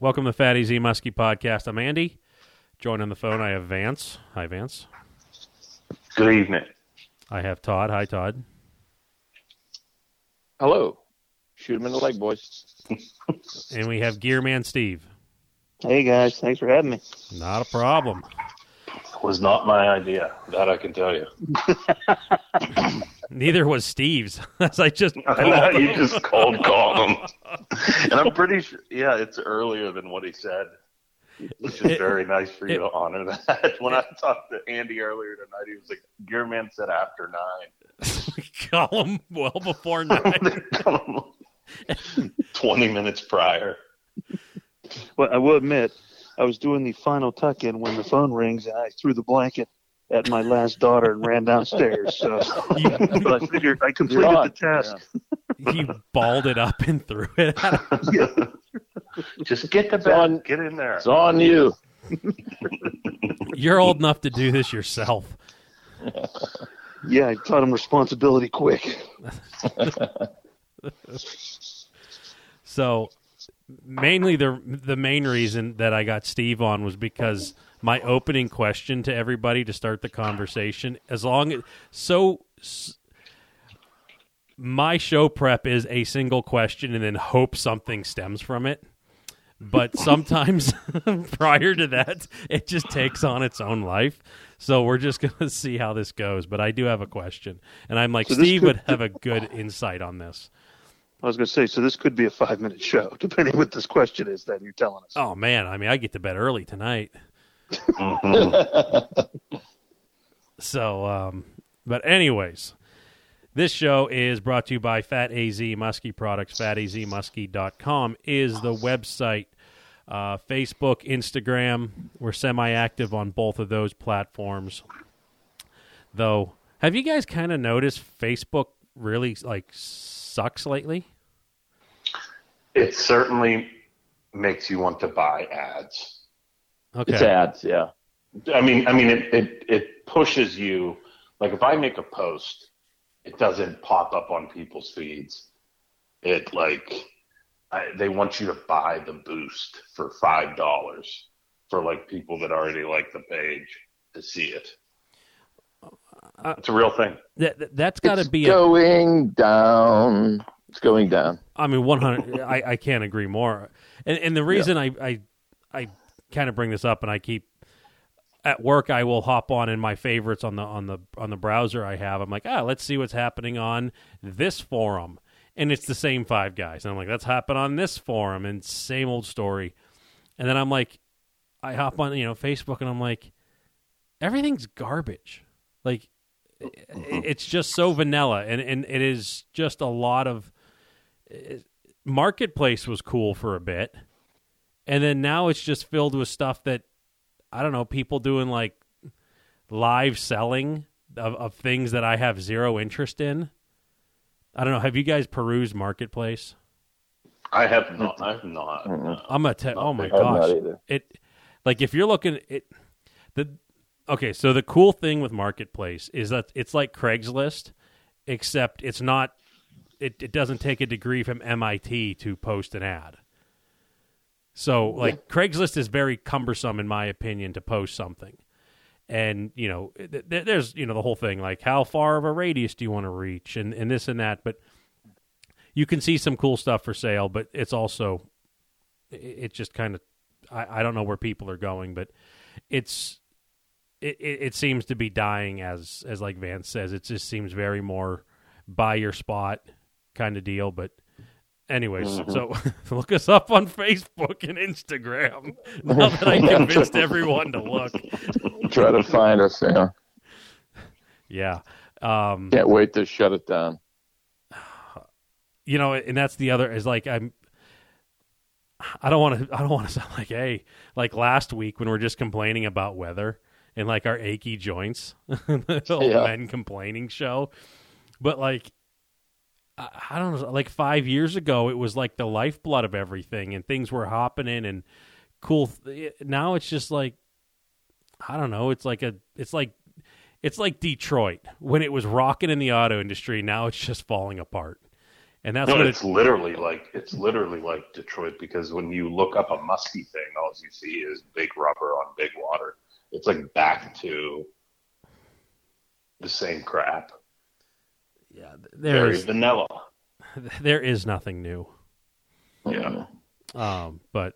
Welcome to Fat AZ Muskie Podcast. I'm Andy. Joined on the phone, I have Vance. Hi, Vance. Good evening. I have Todd. Hi, Todd. Hello. Shoot him in the leg, boys. And we have Gearman Steve. Hey guys, thanks for having me. Not a problem. Was not my idea. That I can tell you. Neither was Steve's, as I just I know, you just cold called him, and I'm pretty sure. Yeah, it's earlier than what he said, which is It- very nice for you it- to honor that. When I talked to Andy earlier tonight, he was like, "Gearman said after nine. call him well before nine. Twenty minutes prior. Well, I will admit, I was doing the final tuck in when the phone rings, and I threw the blanket at my last daughter and ran downstairs. So, but I figured I completed the task. he balled it up and threw it at him. Just get the It's bed. on- Get in there. It's on you. You're old enough to do this yourself. Yeah, I taught him responsibility quick. So mainly the the main reason that I got Steve on was because my opening question to everybody to start the conversation as long as so s- my show prep is a single question and then hope something stems from it. But sometimes prior to that, it just takes on its own life. So we're just going to see how this goes. But I do have a question. And I'm like, So Steve could- would have a good insight on this. I was going to say, so this could be a five minute show, depending what this question is that you're telling us. Oh man, I mean, I get to bed early tonight. Mhm. So, um, but anyways, this show is brought to you by Fat AZ Muskie Products. FatAZMuskie.com is the website. Uh, Facebook, Instagram, we're semi-active on both of those platforms. Though, have you guys kind of noticed Facebook really like sucks lately? It certainly makes you want to buy ads. Okay. It's ads, yeah. I mean, I mean, it, it it pushes you. Like if I make a post, it doesn't pop up on people's feeds. It like I, they want you to buy the boost for five dollars for like people that already like the page to see it. Uh, It's a real thing. That, that- that's got to It's be a going down. It's going down. I mean, one hundred. I, I can't agree more. And and the reason I I I kind of bring this up, and I keep at work, I will hop on in my favorites on the on the on the browser I have. I'm like, ah, let's see what's happening on this forum, and it's the same five guys. And I'm like, let's happen on this forum, and same old story. And then I'm like, I hop on you know Facebook, and I'm like, everything's garbage. Like, it's just so vanilla, and and it is just a lot of marketplace was cool for a bit and then now it's just filled with stuff that i don't know people doing like live selling of, of things that i have zero interest in. I don't know. Have you guys perused marketplace? I have not. I have not. Mhm. i'm gonna tell oh my I gosh. it like if you're looking it the okay so the cool thing with marketplace is that it's like craigslist except it's not it, it doesn't take a degree from mit to post an ad so like craigslist is very cumbersome in my opinion to post something and you know th- th- there's you know the whole thing like how far of a radius do you want to reach and, and this and that but you can see some cool stuff for sale but it's also it, it just kind of I, I don't know where people are going, but it's it, it, it seems to be dying as as like Vance says. It just seems very more buy your spot kind of deal. But anyways, so look us up on Facebook and Instagram. Now that I convinced everyone to look, Try to find us, yeah. yeah. Um, Can't wait to shut it down. you know, and that's the other is like I'm. I don't want to. I don't want to sound like hey, like last week when we're just complaining about weather and like our achy joints, the old Yeah. men complaining show. But like, I, I don't know. Like five years ago, it was like the lifeblood of everything, and things were hopping in and cool. th- eh, Now it's just like, I don't know. It's like a. It's like. It's like Detroit when it was rocking in the auto industry. Now it's just falling apart and that's No, what it's it's. literally like it's literally like Detroit because when you look up a musky thing, all you see is big rubber on big water. It's like back to the same crap. Yeah, Very vanilla. there is nothing new. Yeah. Um, but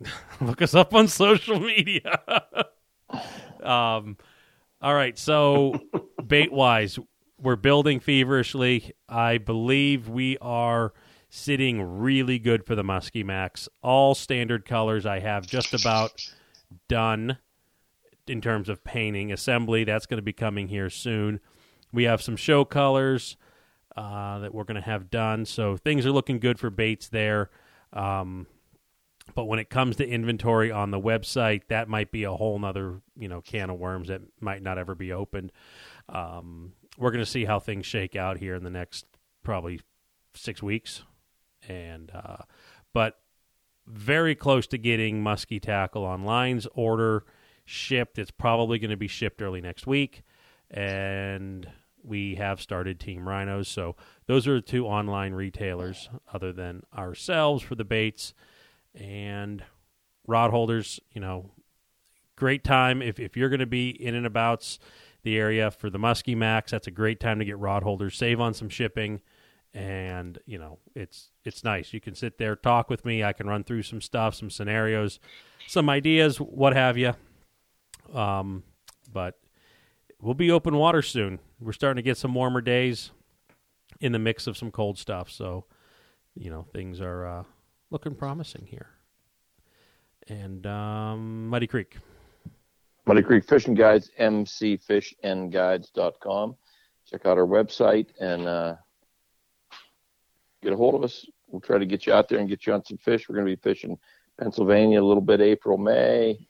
look us up on social media. um, all right. So bait wise, we're building feverishly. I believe we are sitting really good for the Muskie Max. All standard colors I have just about done in terms of painting. Assembly, that's going to be coming here soon. We have some show colors uh, that we're going to have done. So things are looking good for baits there. Um, but when it comes to inventory on the website, that might be a whole nother you know can of worms that might not ever be opened. Um, we're going to see how things shake out here in the next probably six weeks, and uh, but very close to getting musky tackle on lines order shipped. It's probably going to be shipped early next week, and we have started Team Rhinos. So those are the two online retailers other than ourselves for the baits and rod holders. You know, great time if if you're going to be in and abouts the area for the Muskie Max. That's a great time to get rod holders. Save on some shipping, and you know it's it's nice. You can sit there, talk with me. I can run through some stuff, some scenarios, some ideas, what have you. Um, but we'll be open water soon. We're starting to get some warmer days in the mix of some cold stuff. So, you know, things are uh, looking promising here. And um, Muddy Creek. Muddy Creek Fishing Guides, mcfishandguides.com. Check out our website and uh, get a hold of us. We'll try to get you out there and get you on some fish. We're going to be fishing Pennsylvania a little bit April, May,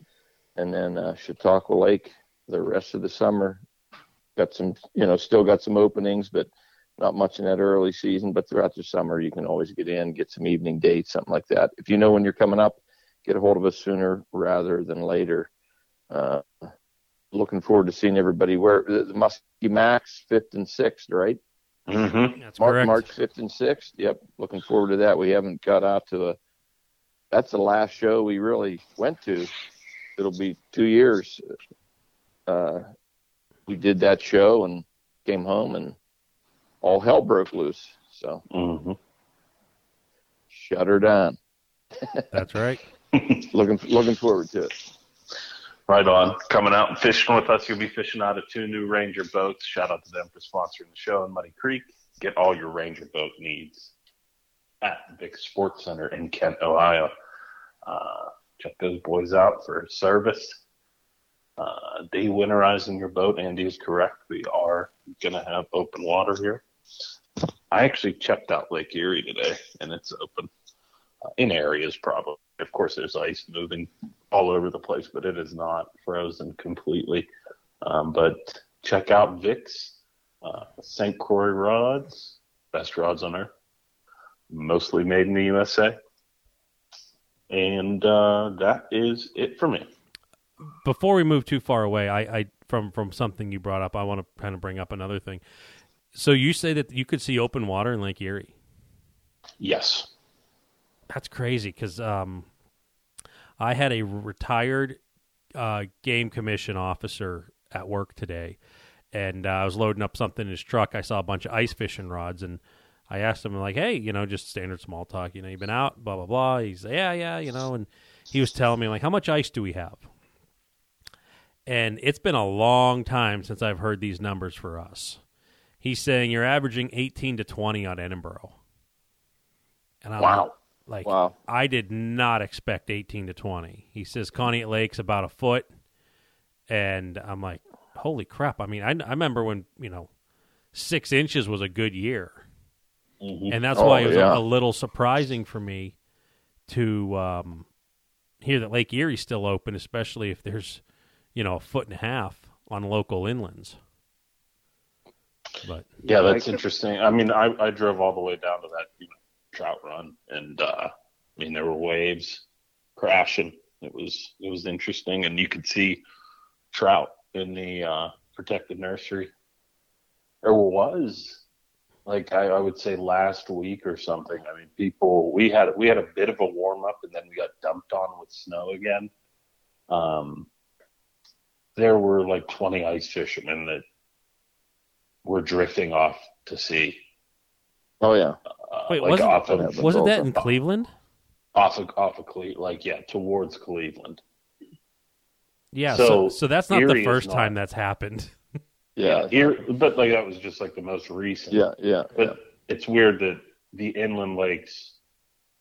and then uh, Chautauqua Lake the rest of the summer. Got some, you know, still got some openings, but not much in that early season. But throughout the summer, you can always get in, get some evening dates, something like that. If you know when you're coming up, get a hold of us sooner rather than later. Uh, looking forward to seeing everybody. Where the, the Muskie Max, fifth and sixth, right? Mm-hmm. That's March, correct. March fifth and sixth. Yep, looking forward to that. We haven't got out to a. That's the last show we really went to. It'll be two years. Uh, we did that show and came home, and all hell broke loose. So Mm-hmm. shut her down. That's right. Looking looking forward to it. Right on. Coming out and fishing with us. You'll be fishing out of two new Ranger boats. Shout out to them for sponsoring the show in Muddy Creek. Get all your Ranger boat needs at the Vic Sports Center in Kent, Ohio. Uh, check those boys out for service. Uh, day winterizing your boat. Andy is correct. We are going to have open water here. I actually checked out Lake Erie today, and it's open uh, in areas probably. Of course, there's ice moving all over the place, but it is not frozen completely. Um, but check out Vic's uh, St. Croix rods, best rods on earth, mostly made in the USA. And uh, that is it for me. Before we move too far away, I, I from from something you brought up, I want to kind of bring up another thing. So you say that you could see open water in Lake Erie. Yes. That's crazy because um, I had a retired uh, game commission officer at work today, and uh, I was loading up something in his truck. I saw a bunch of ice fishing rods, and I asked him like, "Hey, you know, just standard small talk. You know, you've been out, blah blah blah." He's yeah, yeah, you know, and he was telling me like, "How much ice do we have?" And it's been a long time since I've heard these numbers for us. He's saying you're averaging 18 to 20 on Edinboro. And I'm Wow. like, Wow. I did not expect 18 to 20. He says Conneaut Lake's about a foot. And I'm like, holy crap. I mean, I, I remember when, you know, six inches was a good year. Mhm. And that's Oh, why it was yeah. a, a little surprising for me to um, hear that Lake Erie's still open, especially if there's, you know, a foot and a half on local inlands. But Yeah, that's interesting. I mean, I, I drove all the way down to that you know, trout run, and uh, I mean there were waves crashing. It was it was interesting, and you could see trout in the uh, protected nursery. There was like I, I would say last week or something. I mean, people we had we had a bit of a warm up, and then we got dumped on with snow again. Um, there were like 20 ice fishermen that were drifting off to sea. Oh yeah. Uh, Wait, like wasn't- off of but Wasn't that in are- Cleveland? off of off of Cle- like yeah, towards Cleveland. Yeah. So, so, So, that's not Erie the first not. time that's happened. Yeah. here, but like that was just like the most recent. Yeah. Yeah. But yeah. it's weird that the inland lakes,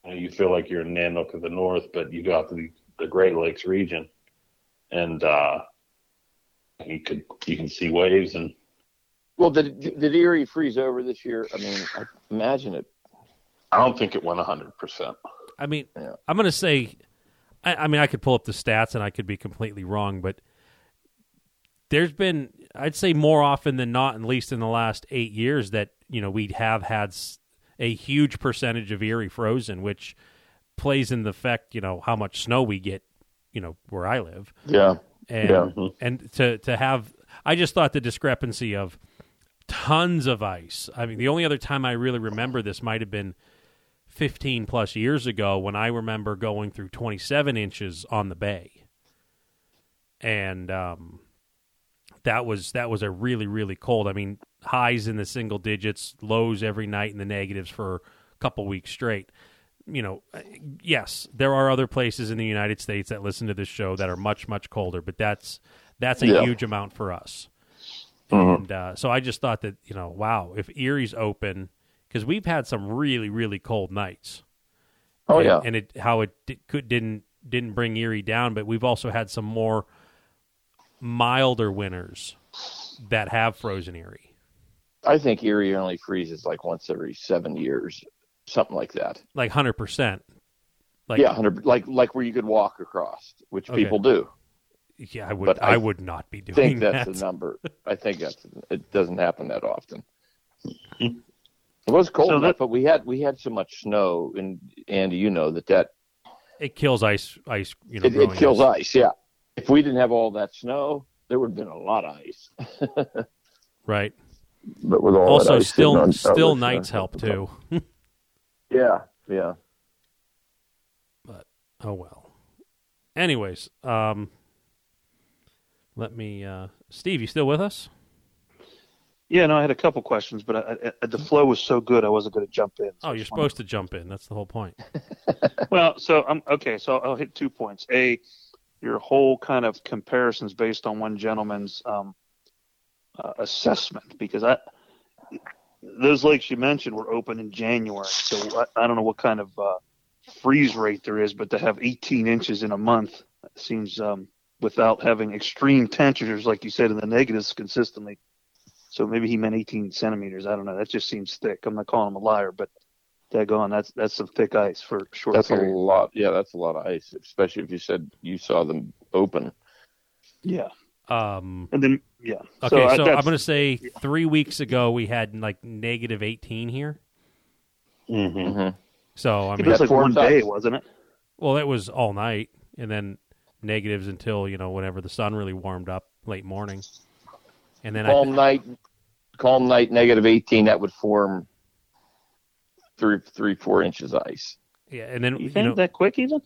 you, know, you feel like you're in Nanook of the North, but you go out to the, the Great Lakes region, and uh, you could you can see waves and Well, did did Erie freeze over this year? I mean, I imagine it. I don't think it went hundred percent. I mean, Yeah. I'm going to say, I, I mean, I could pull up the stats and I could be completely wrong, but there's been, I'd say more often than not, at least in the last eight years, that, you know, we have had a huge percentage of Erie frozen, which plays in the effect, you know, how much snow we get, you know, where I live. Yeah. And, Yeah. and to, to have, I just thought the discrepancy of tons of ice. I mean, the only other time I really remember this might have been 15 plus years ago when I remember going through 27 inches on the bay. And um, that was that was a really really cold. I mean, highs in the single digits, lows every night in the negatives for a couple weeks straight. You know, uh, yes, there are other places in the United States that listen to this show that are much much colder, but that's that's a Yeah. huge amount for us. Mhm. And uh, so I just thought that you know, wow, if Erie's open, because we've had some really really cold nights. Oh and, yeah. and it how it could didn't didn't bring Erie down, but we've also had some more milder winters that have frozen Erie, I think Erie only freezes like once every seven years, something like that. like hundred percent. Like yeah, hundred like like where you could walk across, which Okay. people do. yeah, I would But I, I would not be doing. I think that's that. the number. I think that's it. Doesn't happen that often. Mm-hmm. It was cold So enough, that- but we had we had so much snow, and Andy, you know that that It kills ice ice. You know, it, it kills ice. ice. Yeah, if we didn't have all that snow, there would have been a lot of ice. right? But with all that Also, ice still still nights help too. Yeah, yeah. But oh well. Anyways, um, let me. Uh, Steve, you still with us? Yeah, no, I had a couple questions, but I, I, the flow was so good, I wasn't going to jump in. So Oh, you're just wanted- supposed to jump in. That's the whole point. Well, so I'm okay. So I'll hit two points. A, your whole kind of comparisons based on one gentleman's um, uh, assessment, because I those lakes you mentioned were open in January, so I, I don't know what kind of uh, freeze rate there is, but to have 18 inches in a month seems um, without having extreme temperatures, like you said, in the negatives consistently. So maybe he meant 18 centimeters. I don't know. That just seems thick. I'm not calling him a liar, but daggone, that's that's some thick ice for short That's a lot. Yeah, that's a lot of ice, especially if you said you saw them open. Yeah, Um, and then yeah. okay, I- so, that's- I'm going to say three weeks ago we had like negative 18 here. Mm-hmm. Mm-hmm. So I mean, it was like one times. day, wasn't it? well, it was all night, and then negatives until you know whenever the sun really warmed up late morning, and then I calm night, calm night, negative eighteen. That would form three, three, four inches of ice. yeah, and then You you think know that quick even?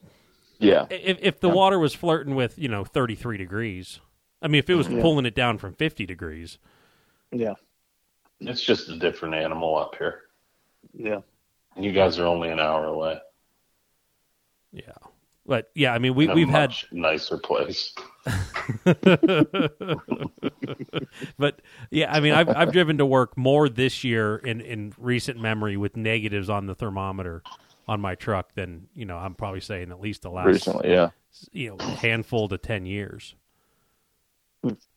Yeah, if if the Yeah. water was flirting with you know 33 degrees, I mean if it was Yeah. pulling it down from 50 degrees, Yeah, It's just a different animal up here. yeah. You guys are only an hour away. yeah. But yeah, I mean we we've had nicer place. but yeah, I mean, I've I've driven to work more this year in in recent memory with negatives on the thermometer on my truck than you know I'm probably saying at least the last recently. Yeah, you know handful to ten years.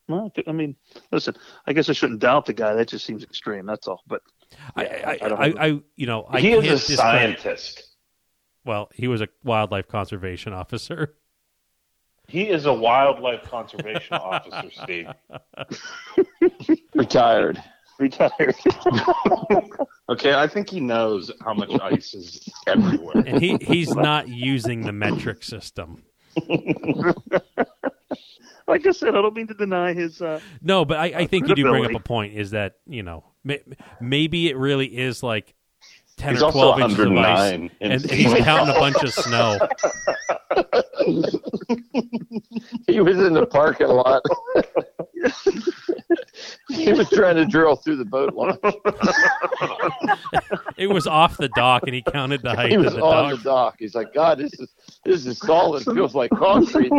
Well, I mean, listen. I guess I shouldn't doubt the guy. That just seems extreme. That's all. But I Yeah, I, I don't I. I you know I he can't is a discredit- scientist. Well, he was a wildlife conservation officer. He is a wildlife conservation officer, Steve. retired. retired. Okay, I think he knows how much ice is everywhere. And he, he's not using the metric system. Like I said, I don't mean to deny his. Uh, No, but I, I think you do bring up a point is that, you know, May- Maybe it really is like ten He's or also twelve inches of ice, 109. and, and he's counting a bunch of snow. He was in the parking lot. he was trying to drill through the boat launch. It was off the dock, and he counted the height He of was the on dock. the dock. He's like, God, this is this is solid. It feels like concrete.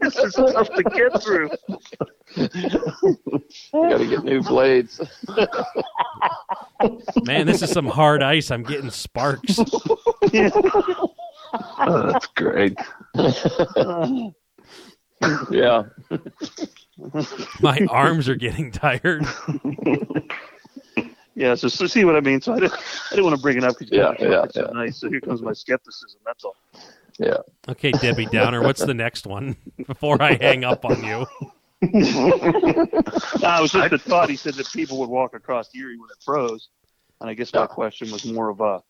this is tough to get through. Got to get new blades. Man, this is some hard ice. I'm getting sparks. Oh, that's great. Yeah. My arms are getting tired. Yeah, so, so see what I mean. So I didn't, I didn't want to bring it up because you Yeah, guys yeah, so yeah. nice. So here comes my skepticism. That's all. Yeah. Okay, Debbie Downer, what's the next one before I hang up on you? Nah, it was just the thought. He said that people would walk across Erie when it froze, and I guess my question was more of a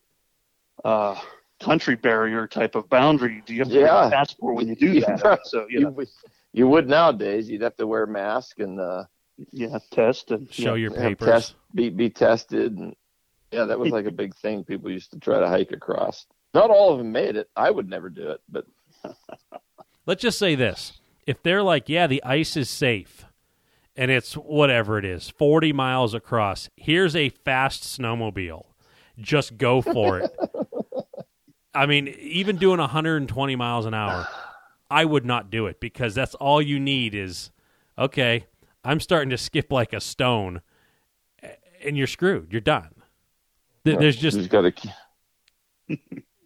uh, country barrier type of boundary. Do you have to Yeah. bring a passport when you do that? Yeah. So you You, know, would- you would nowadays. You'd have to wear a mask and uh, yeah, test and Show your have papers. test, be be tested. And yeah, that was like a big thing. People used to try to hike across. Not all of them made it. I would never do it, but Let's just say this. If they're like, yeah, the ice is safe and it's whatever it is, 40 miles across, here's a fast snowmobile. Just go for it. I mean, even doing 120 miles an hour, I would not do it because that's all you need is, okay, I'm starting to skip like a stone and you're screwed. You're done. There's just you got to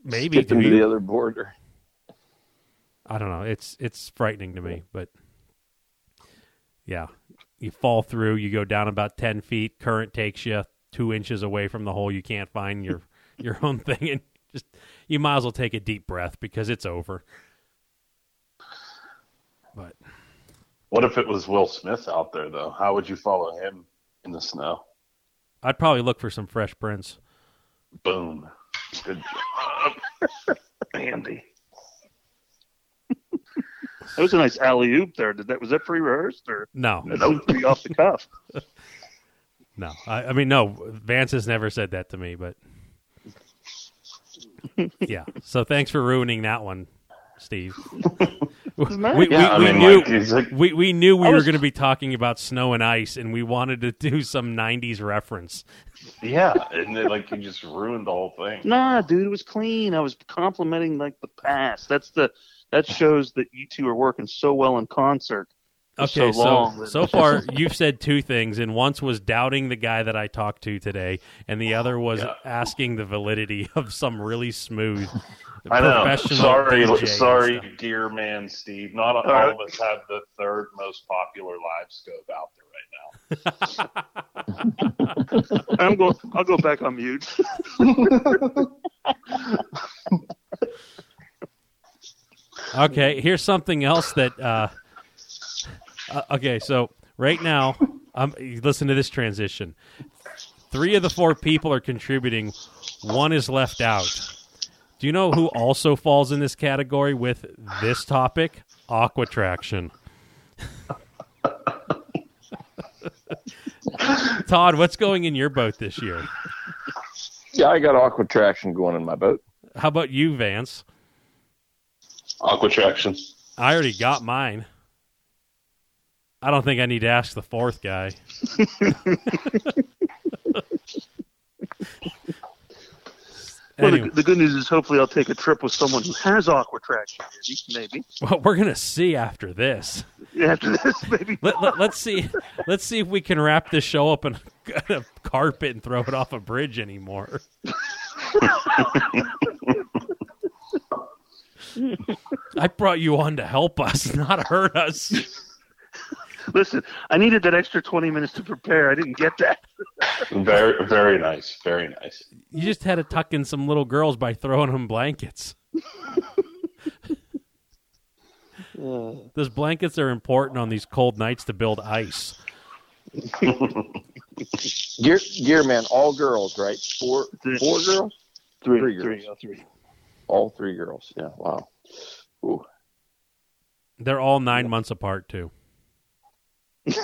maybe to be- the other border. I don't know. It's it's frightening to me, but yeah, you fall through. You go down about ten feet. Current takes you two inches away from the hole. You can't find your your own thing, and just you might as well take a deep breath because it's over. But What if it was Will Smith out there though? How would you follow him in the snow? I'd probably look for some Fresh prints. Boom. Good job, Andy. That was a nice alley oop there. Did that was that pre rehearsed or No, that was pretty off the cuff? no. I, I mean, no. Vance has never said that to me, but yeah. So thanks for ruining that one, Steve. we, we, Yeah, we mean, knew like, we we knew we I were going to be talking about snow and ice, and we wanted to do some '90s reference. yeah, and then, like you just ruined the whole thing. Nah, dude, it was clean. I was complimenting like the past. That's the that shows that you two are working so well in concert. Okay, so long. so so far you've said two things, and once was doubting the guy that I talked to today, and the other was Yeah. asking the validity of some really smooth I know. Sorry, DJ sorry, stuff. dear man, Steve. Not all of us have the third most popular live scope out there right now. I'm going. I'll go back on mute. Okay, here's something else that. Uh, uh, okay, so right now, um, listen to this transition. Three of the four people are contributing. One is left out. Do you know who also falls in this category with this topic? Aquatraction. Todd, what's going in your boat this year? Yeah, I got aqua traction going in my boat. How about you, Vance? Aqua traction. I already got mine. I don't think I need to ask the fourth guy. Well, Anyway, the, the good news is hopefully I'll take a trip with someone who has aqua traction. Maybe well, we're gonna see after this. after this, maybe. Let, let, let's see. Let's see if we can wrap this show up in a carpet and throw it off a bridge anymore. I brought you on to help us, not hurt us. Listen, I needed that extra twenty minutes to prepare. I didn't get that. Very, very nice. Very nice. You just had to tuck in some little girls by throwing them blankets. Those blankets are important on these cold nights to build ice. Gear, gear man, all girls, right? Four, Three. four girls, Three, Three three, girls. oh, three. all three girls. Yeah, wow. Ooh. They're all nine months apart too.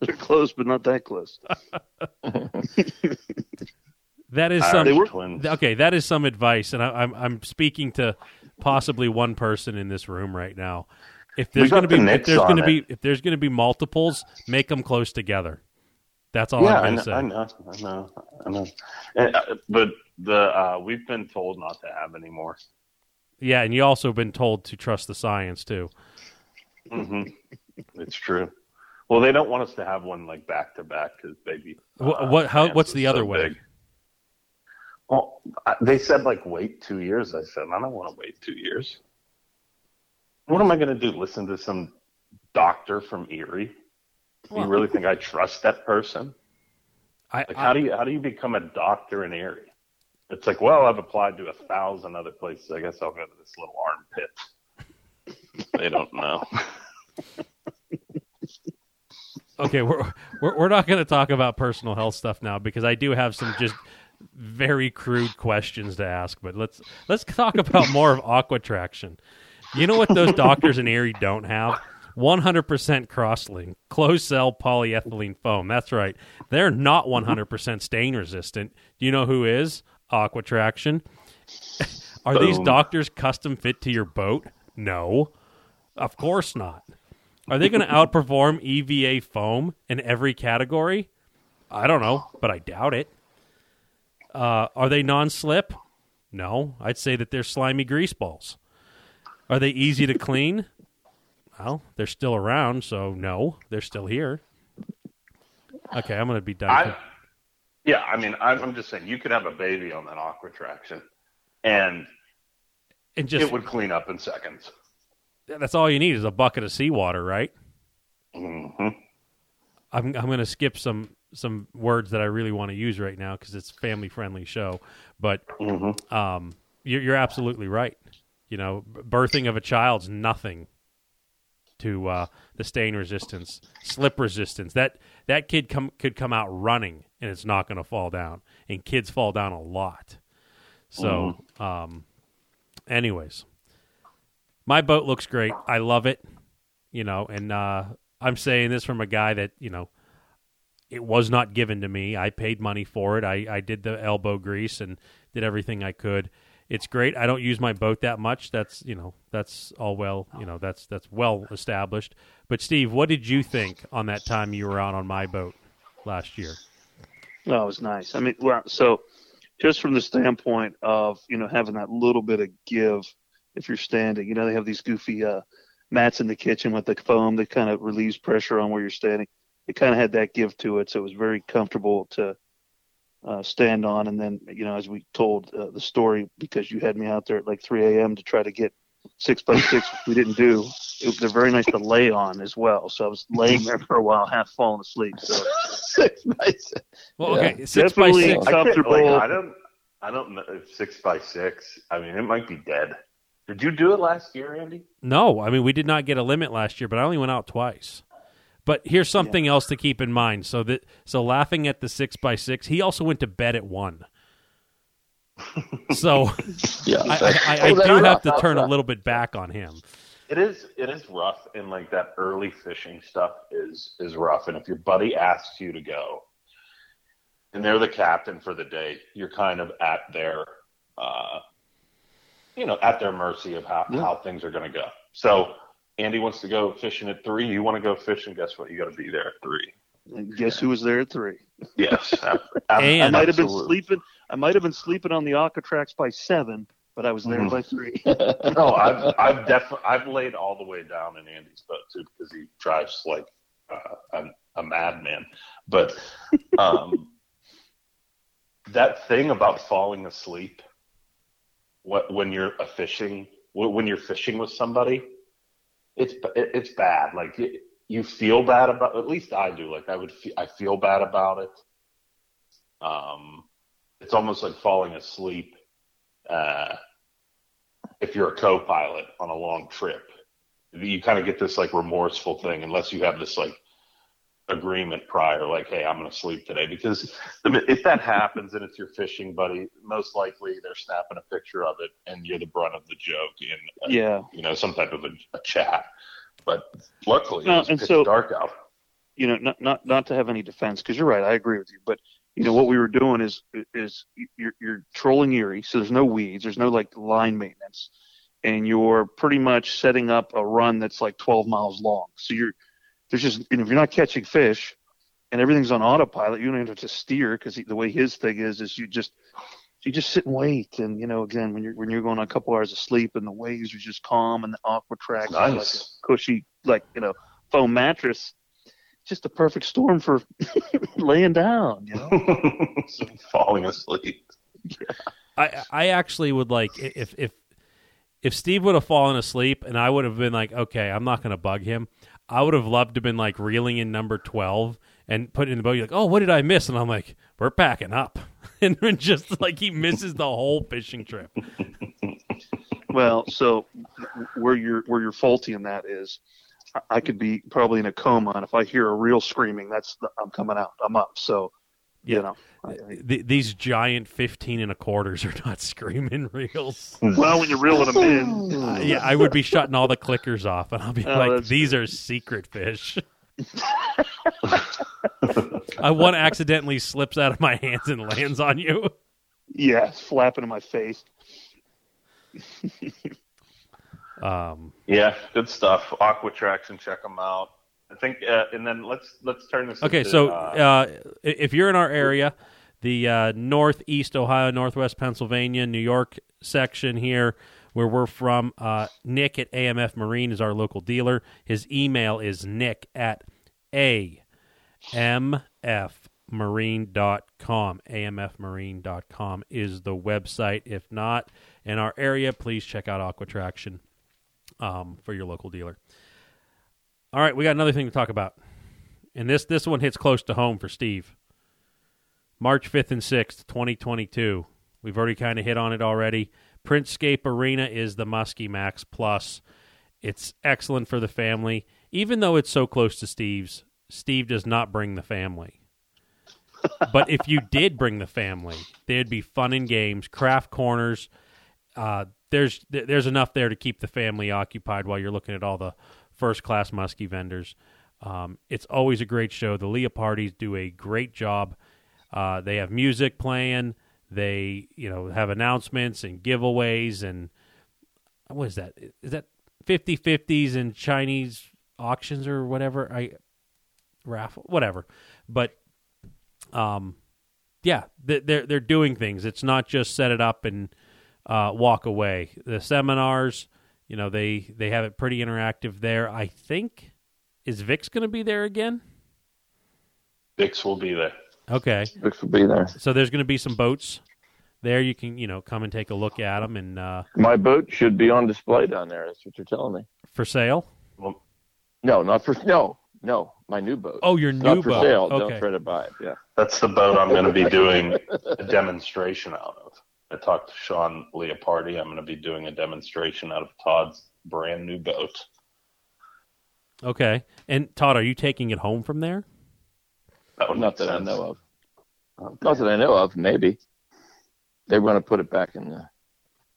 They're close, but not that close. That is Irish some were- twins. okay. That is some advice, and I, I'm I'm speaking to possibly one person in this room right now. If there's going to be if there's going to be if there's going to be multiples, make them close together. That's all yeah, I'm I going to say. I know, I know, I know. And, uh, but the uh, we've been told not to have any more. Yeah, and you also been told to trust the science too. hmm It's true. Well, they don't want us to have one like back to back because baby. What, uh, what how what's the so other way? big. Well, I- they said like wait two years. I said I don't want to wait two years. What am I going to do? Listen to some doctor from Erie? Well- you really think I trust that person? I, Like, I- how do you how do you become a doctor in Erie? It's like, well, I've applied to a thousand other places. I guess I'll go to this little armpit. they don't know. okay, we're we're, we're not going to talk about personal health stuff now because I do have some just very crude questions to ask. But let's let's talk about more of aqua traction. You know what those doctors in Erie don't have? 100% cross-link, closed cell polyethylene foam. That's right. They're not 100% stain resistant. Do you know who is? Aqua Traction. Are these doctors custom fit to your boat? No. Of course not. Are they going to outperform EVA foam in every category? I don't know, but I doubt it. Uh, are they non-slip? No, I'd say that they're slimy grease balls. Are they easy to clean? Well, they're still around, so no, they're still here. Okay, I'm going to be done. I, yeah, I mean, I'm, I'm just saying, you could have a baby on that aqua traction, and and just it would clean up in seconds. that's all you need is a bucket of seawater, right? hmm I'm I'm going to skip some some words that I really want to use right now because it's a family friendly show. But hmm um, you're, you're absolutely right. You know, birthing of a child's nothing to uh, the stain resistance, slip resistance. That that kid come could come out running and it's not going to fall down. And kids fall down a lot. So, um, anyways, my boat looks great. I love it. You know, and uh, I'm saying this from a guy that you know it was not given to me. I paid money for it. I, I did the elbow grease and did everything I could. It's great. I don't use my boat that much. That's you know that's all well you know that's that's well established. But Steve, what did you think on that time you were out on my boat last year? No, it was nice. I mean, well, so just from the standpoint of you know having that little bit of give if you're standing, you know they have these goofy uh, mats in the kitchen with the foam that kind of relieves pressure on where you're standing. It kind of had that give to it, so it was very comfortable to uh, stand on. And then you know as we told uh, the story because you had me out there at like 3 a.m. to try to get six by six, which we didn't do. It, they're very nice to lay on as well. So I was laying there for a while, half falling asleep. So Six by six. Well, Yeah. okay, six by Definitely six. I, like, Comfortable. I don't, I don't know if six by six. I mean, it might be dead. Did you do it last year, Andy? No, I mean we did not get a limit last year, but I only went out twice. But here's something else to keep in mind. So that so laughing at the six by six, he also went to bed at one. So Yeah. I, I, I, I do have to turn a little bit back on him. It is. It is rough, and like that early fishing stuff is is rough. And if your buddy asks you to go, and they're the captain for the day, you're kind of at their, uh, you know, at their mercy of how Yeah. how things are going to go. So. Andy wants to go fishing at three. You want to go fishing? Guess what? You got to be there at three. and guess who was there at three? Yes, ab- And- I might have been sleeping. I might have been sleeping on the Alcatrax by seven, but I was there Mhm. by three. No, I've I've definitely I've laid all the way down in Andy's boat too because he drives like uh, a, a madman. But um, that thing about falling asleep, what when you're a fishing when when you're fishing with somebody, it's it's bad. Like you, feel bad about. At least I do. Like I would. Fe- I feel bad about it. Um, it's almost like falling asleep. Uh, if you're a co-pilot on a long trip, you kind of get this like remorseful thing unless you have this like agreement prior, like, hey, I'm going to sleep today. Because if that happens and it's your fishing buddy, most likely they're snapping a picture of it and you're the brunt of the joke in, a, yeah, you know, some type of a, a chat. But luckily, No, it was and so- dark out. you know, not not not to have any defense because you're right. I agree with you, but you know what we were doing is is you're you're trolling Erie, so there's no weeds, there's no like line maintenance, and you're pretty much setting up a run that's like 12 miles long. So you're there's just and if you're not catching fish, and everything's on autopilot, you don't have to steer because the way his thing is is you just you just sit and wait, and you know again when you're when you're going on a couple hours of sleep and the waves are just calm and the aqua track Nice. like a cushy like you know foam mattress just a perfect storm for laying down, you know. Falling asleep. I I actually would like if if if Steve would have fallen asleep and I would have been like, okay, I'm not going to bug him. I would have loved to have been like reeling in number twelve and put it in the boat. You're like, oh, what did I miss? And I'm like, we're packing up, and then just like he misses the whole fishing trip. Well, so where you're where you're faulty in that is, I- I could be probably in a coma, and if I hear a real screaming, that's the, I'm coming out. I'm up. So, Yeah. you know. I, I, these giant fifteen and a quarters are not screaming reels. well, when you're reeling them in, Uh, yeah, I would be shutting all the clickers off, and I'll be Oh, like, that's "These are secret fish." I one accidentally slips out of my hands and lands on you. yeah, it's flapping in my face. Um, Yeah, good stuff. Aqua Traction, check them out. I think, uh, and then let's let's turn this. okay, into, so uh, uh, if you're in our area, the uh, northeast Ohio, northwest Pennsylvania, New York section here, where we're from, uh, Nick at AMF Marine is our local dealer. His email is nick at a m f amfmarine.com. amfmarine.com is the website. If not in our area, please check out Aquatraction um, for your local dealer. All right, we got another thing to talk about. And this this one hits close to home for Steve. March 5th and 6th, 2022. We've already kind of hit on it already. Printscape Arena is the Muskie Max Plus. It's excellent for the family. Even though it's so close to Steve's, Steve does not bring the family. but if you did bring the family, there'd be fun and games, craft corners. Uh, there's there's enough there to keep the family occupied while you're looking at all the first class muskie vendors. Um, it's always a great show. The Leopardis do a great job. Uh, they have music playing. They you know have announcements and giveaways and what is that? Is that 50-50s and Chinese auctions or whatever? I raffle whatever. But um, yeah, they- they're they're doing things. It's not just set it up and uh, walk away. The seminars, you know, they they have it pretty interactive there. I think is Vix going to be there again? Vix will be there. Okay, Vix will be there. so there's going to be some boats there. You can you know come and take a look at them and uh, My boat should be on display down there. That's what you're telling me. for sale. Well, No, not for no, no. My new boat. Oh, your new not new for boat. sale. Okay. Don't try to buy it. Yeah. that's the boat I'm going to be doing a demonstration out of. I talked to Sean Leopardi. I'm going to be doing a demonstration out of Todd's brand new boat. Okay, and Todd, are you taking it home from there? That Not make that I know of. Not that I know of. Maybe they want to put it back in the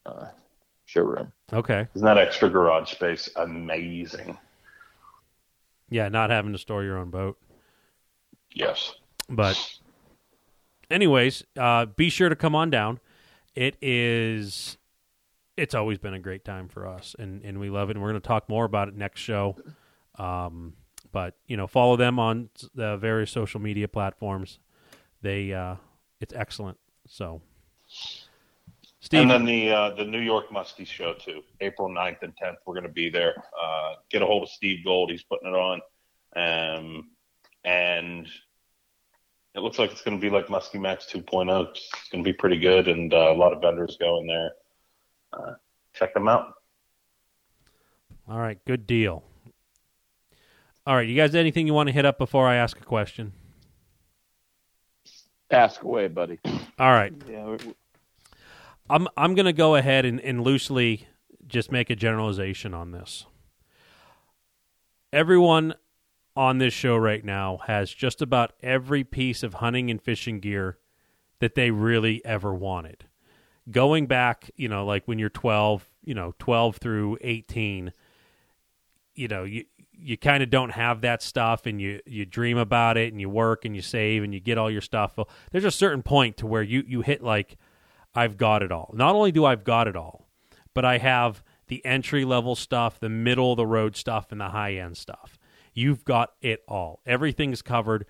uh, showroom. Okay, Isn't that extra garage space amazing? yeah, not having to store your own boat. Yes. But, anyways, uh, be sure to come on down. It is. It's always been a great time for us, and, and we love it. And we're going to talk more about it next show. Um, but you know, follow them on the various social media platforms. They, uh, it's excellent. So, Steve, And then the uh, the New York Muskie show too, April 9th and 10th. We're going to be there. Uh, get a hold of Steve Gold. He's putting it on, um, and it looks like it's going to be like Muskie Max 2.0. It's going to be pretty good, and uh, a lot of vendors going there. Uh, check them out. all right, good deal. All right, you guys, anything you want to hit up before I ask a question? Ask away, buddy. All right. Yeah, we- I'm I'm going to go ahead and, and loosely just make a generalization on this. Everyone on this show right now has just about every piece of hunting and fishing gear that they really ever wanted. Going back, you know, like when you're 12, you know, 12 through 18, you know you you kind of don't have that stuff and you you dream about it and you work and you save and you get all your stuff. Well, there's a certain point to where you you hit like I've got it all. Not only do I've got it all but I have the entry level stuff the middle of the road stuff and the high end stuff you've got it all everything's covered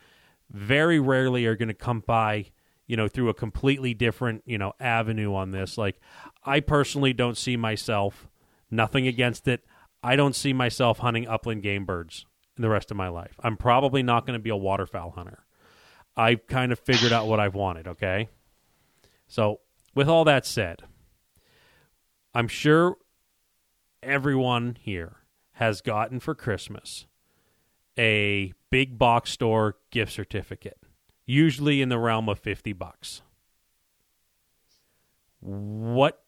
very rarely are going to come by you know through a completely different you know avenue on this like I personally don't see myself nothing against it I don't see myself hunting upland game birds in the rest of my life. I'm probably not going to be a waterfowl hunter. I've kind of figured out what I've wanted, okay? So, with all that said, I'm sure everyone here has gotten for Christmas a big box store gift certificate, usually in the realm of 50 bucks. What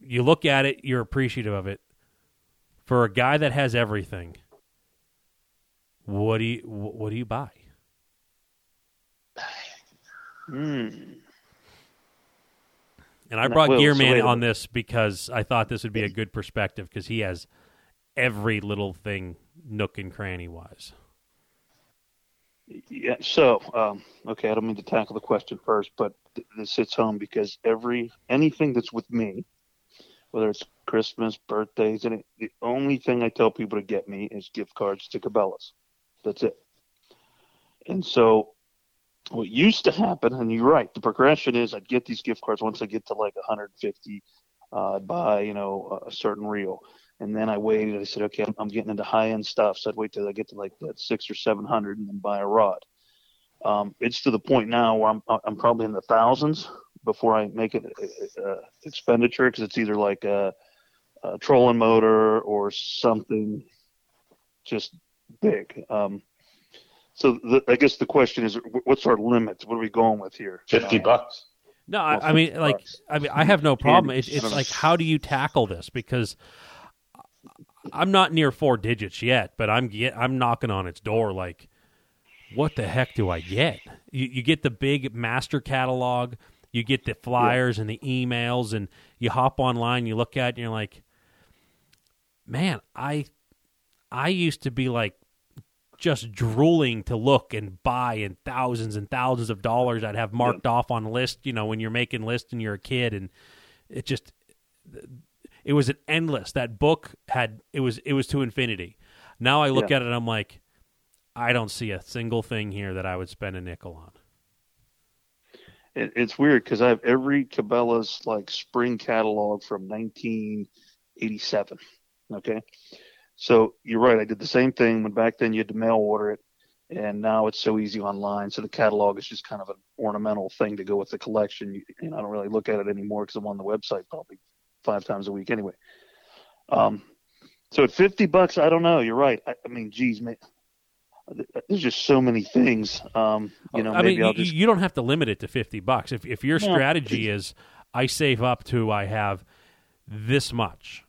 you look at it, you're appreciative of it. For a guy that has everything, what do you what do you buy? Hmm. And I brought Gearman on this because I thought this would be a good perspective because he has every little thing nook and cranny wise. Yeah. So, um, okay, I don't mean to tackle the question first, but th- this hits home because every anything that's with me, whether it's Christmas, birthdays, and the only thing I tell people to get me is gift cards to Cabela's. That's it. And so, what used to happen, and you're right, the progression is I'd get these gift cards once I get to like 150. Uh, I'd buy, you know, a certain reel. And then I waited. I said, okay, I'm, I'm getting into high end stuff. So I'd wait till I get to like that six or seven hundred, and then buy a rod. Um, it's to the point now where I'm I'm probably in the thousands before I make it uh, expenditure because it's either like a, a trolling motor or something just big. Um, so the, I guess the question is, wh- what's our limits? What are we going with here? 50 Uh, bucks. No, I, Well, I mean, 50 like, bucks. I mean, I have no problem. It's, it's like, how do you tackle this? Because I'm not near four digits yet, but I'm get, I'm knocking on its door. Like, what the heck do I get? You, you get the big master catalog, you get the flyers and the emails, and you hop online, you look at, it, and you're like, man, I, I used to be like just drooling to look and buy and thousands and thousands of dollars I'd have marked off on a list, you know, when you're making lists and you're a kid and it just it was an endless that book had it was it was to infinity. Now I look Yeah. at it and I'm like I don't see a single thing here that I would spend a nickel on. It, it's weird because I have every Cabela's like spring catalog from 1987. Okay, so you're right. I did the same thing when back then you had to mail order it, and now it's so easy online. So the catalog is just kind of an ornamental thing to go with the collection. You, and I don't really look at it anymore because I'm on the website probably five times a week anyway. Um, so at 50 bucks, I don't know. You're right. I, I mean, geez, man, there's just so many things. Um, you know, I maybe mean, I'll you, just you don't have to limit it to 50 bucks. If if your No. strategy is I save up to I have this much,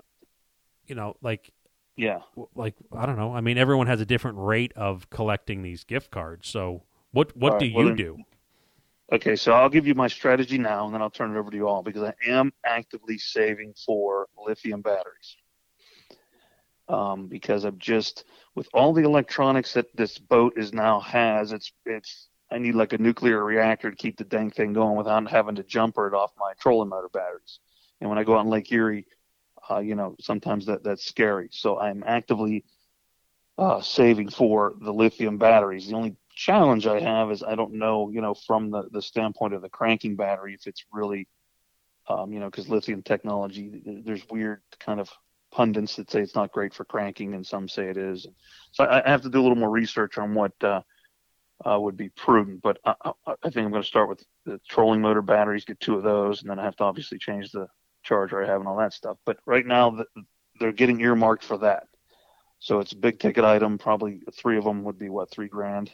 you know, like yeah. like I don't know. I mean, everyone has a different rate of collecting these gift cards. So what what do well you then- do? Okay, so I'll give you my strategy now, and then I'll turn it over to you all because I am actively saving for lithium batteries. Um, because I'm just with all the electronics that this boat is now has, it's it's I need like a nuclear reactor to keep the dang thing going without having to jumper it off my trolling motor batteries. And when I go out in Lake Erie, uh, you know, sometimes that that's scary. So I'm actively uh, saving for the lithium batteries. The only challenge I have is I don't know, you know, from the, the standpoint of the cranking battery, if it's really, um, you know, because lithium technology, there's weird kind of pundits that say it's not great for cranking, and some say it is. So I, I have to do a little more research on what uh, uh, would be prudent. But I, I, think I'm going to start with the trolling motor batteries, get two of those, and then I have to obviously change the charger I have and all that stuff. But right now, the, they're getting earmarked for that. So it's a big ticket item. Probably three of them would be what three grand.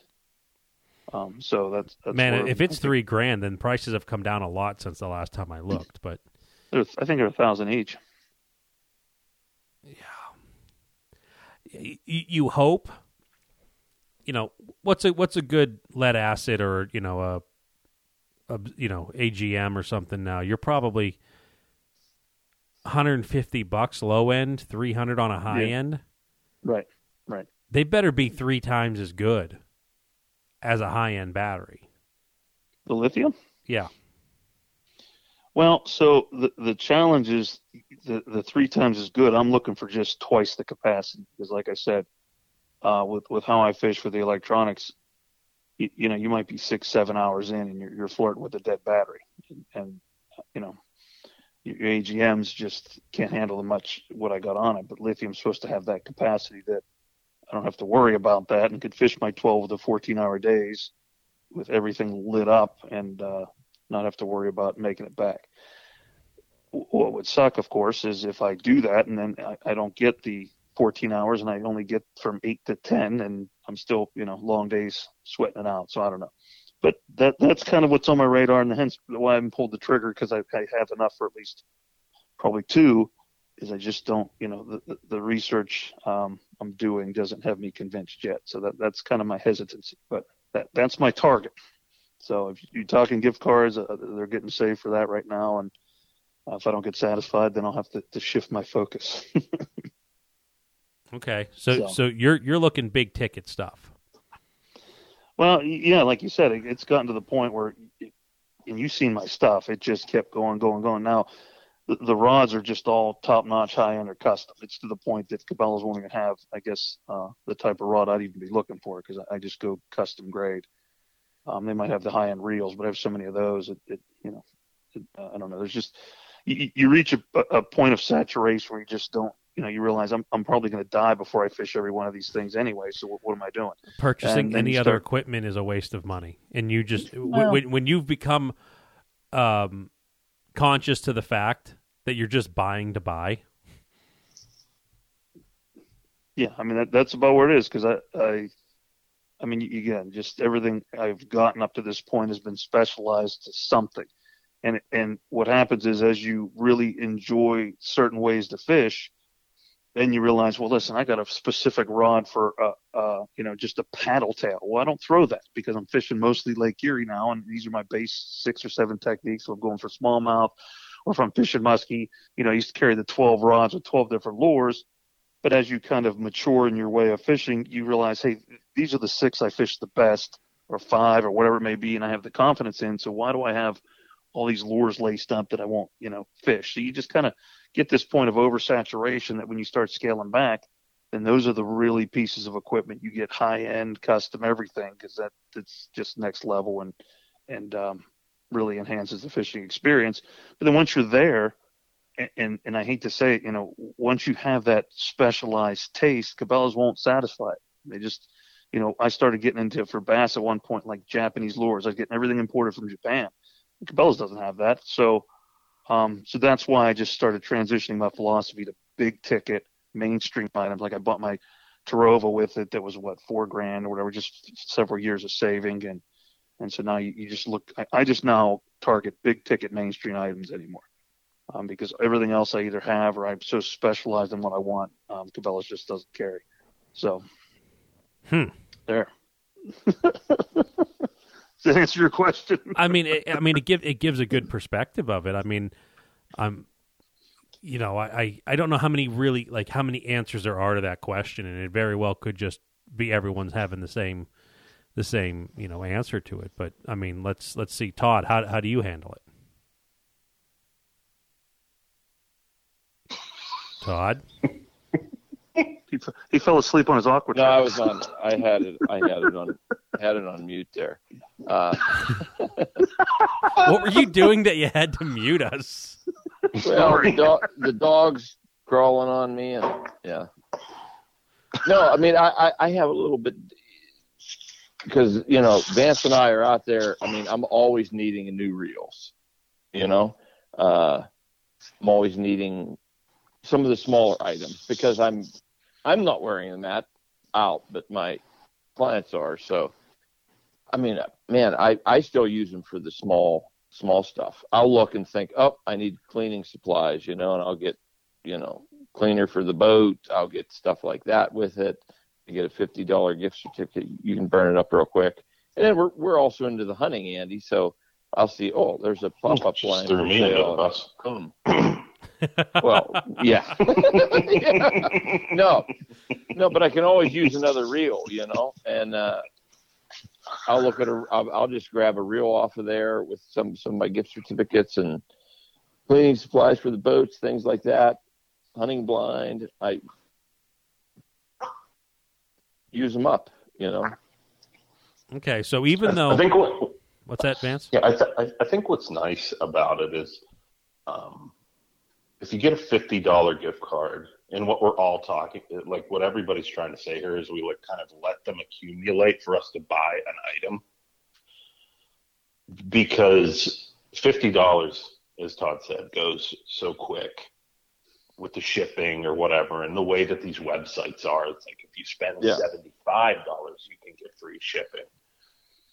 Um, so that's, that's Man, if it's three grand, then prices have come down a lot since the last time I looked. But I think they're a thousand each. y- you hope, you know, what's a what's a good lead acid or you know a, a you know AGM or something now? You're probably 150 bucks low end, 300 on a high Yeah. end. Right. Right. They better be three times as good as a high end battery. The lithium. Yeah. Well, so the the challenge is the the three times as good. I'm looking for just twice the capacity because, like I said, uh, with with how I fish for the electronics, you, you know, you might be six seven hours in and you're you're flirting with a dead battery, and, and you know, your, your AGMs just can't handle the much what I got on it. But lithium's supposed to have that capacity that I don't have to worry about that and could fish my 12 to 14 hour days with everything lit up and uh, not have to worry about making it back. What would suck, of course, is if I do that and then I, I don't get the 14 hours and I only get from 8 to 10 and I'm still, you know, long days sweating it out. So I don't know. But that that's kind of what's on my radar and hence why I haven't pulled the trigger because I, I have enough for at least probably two is I just don't, you know, the, the, the research um, I'm doing doesn't have me convinced yet. So that that's kind of my hesitancy. But that that's my target. So if you're talking gift cards, uh, they're getting saved for that right now. And uh, if I don't get satisfied, then I'll have to, to shift my focus. Okay. So, So- so you're you're looking big ticket stuff. well, yeah, like you said, it, it's gotten to the point where, it, and you've seen my stuff, it just kept going, going, going. Now, the, the rods are just all top notch, high end, or custom. It's to the point that Cabela's won't even have, I guess, uh, the type of rod I'd even be looking for because I, I just go custom grade. Um, they might have the high end reels, but I have so many of those. It, it you know, it, uh, I don't know. There's just you, you reach a, a point of saturation where you just don't, you know, you realize I'm I'm probably going to die before I fish every one of these things anyway. So what, what am I doing? Purchasing And any you other equipment is a waste of money, and you just Well- when when you've become um, conscious to the fact that you're just buying to buy. Yeah, I mean that, that's about where it is because I, I, I mean again, just everything I've gotten up to this point has been specialized to something, and and what happens is as you really enjoy certain ways to fish, then you realize, well, listen, I got a specific rod for uh, uh, you know, just a paddle tail. Well, I don't throw that because I'm fishing mostly Lake Erie now, and these are my base six or seven techniques. So I'm going for smallmouth, or I'm fishing muskie, you know, I used to carry the 12 rods with 12 different lures. But as you kind of mature in your way of fishing, you realize, hey, these are the six I fish the best, or five, or whatever it may be, and I have the confidence in. So why do I have all these lures laced up that I won't, you know, fish? So you just kind of get this point of oversaturation that when you start scaling back, then those are the really pieces of equipment you get high end, custom everything because that that's just next level and and um, really enhances the fishing experience. But then once you're there, and, and and I hate to say it, you know, once you have that specialized taste, Cabela's won't satisfy it. They just, you know, I started getting into for bass at one point like Japanese lures. I was getting everything imported from Japan. Cabela's doesn't have that, so um, so that's why I just started transitioning my philosophy to big ticket mainstream items. Like I bought my Terrova with it that was what four grand or whatever, just several years of saving and and so now you, you just look. I, I just now target big ticket mainstream items anymore um, because everything else I either have or I'm so specialized in what I want. Um, Cabela's just doesn't carry. So Hmm. there. Does that answer your question? I mean, it, I mean, it give it gives a good perspective of it. I mean, I'm, you know, I, I I don't know how many really like how many answers there are to that question, and it very well could just be everyone's having the same the same you know answer to it. But I mean, let's let's see, Todd, how how do you handle it? Todd, He, f- he fell asleep on his awkward. No, I was on. I had it. I had it on. Had it on mute there. Uh, what were you doing that you had to mute us? well, the, do- the dog's crawling on me, and yeah. No, I mean, I, I, I have a little bit because you know Vance and I are out there. I mean, I'm always needing new reels. You know, uh, I'm always needing some of the smaller items because I'm I'm not wearing them out, but my clients are. So, I mean, man, I I still use them for the small small stuff. I'll look and think, oh, I need cleaning supplies, you know, and I'll get, you know, cleaner for the boat. I'll get stuff like that with it. You get a fifty dollar gift certificate. You can burn it up real quick. And then we're we're also into the hunting, Andy. So I'll see. Oh, there's a pop up line. Just threw for me under the bus. Boom. well, yeah. no, no, but I can always use another reel, you know, and uh, I'll look at a. I'll, I'll just grab a reel off of there with some some of my gift certificates and cleaning supplies for the boats, things like that. Hunting blind, I use them up, you know. Okay, so even though I think what, what's that, Vance? yeah, I, th- I I think what's nice about it is, um, if you get a fifty dollar gift card, and what we're all talking, like what everybody's trying to say here is we like kind of let them accumulate for us to buy an item, because fifty dollars, as Todd said, goes so quick with the shipping or whatever, and the way that these websites are, it's like if you spend Yeah. seventy five dollars, you can get free shipping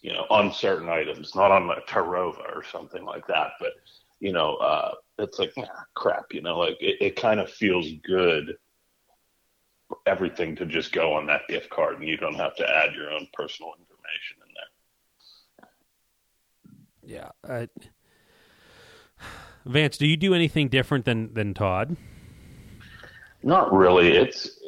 you know, on certain items, not on a Terrova or something like that. But, you know, uh, it's like, ah, crap, you know, like it, it kind of feels good for everything to just go on that gift card and you don't have to add your own personal information in there. Yeah. Uh, Vance, do you do anything different than than Todd? Not really. It's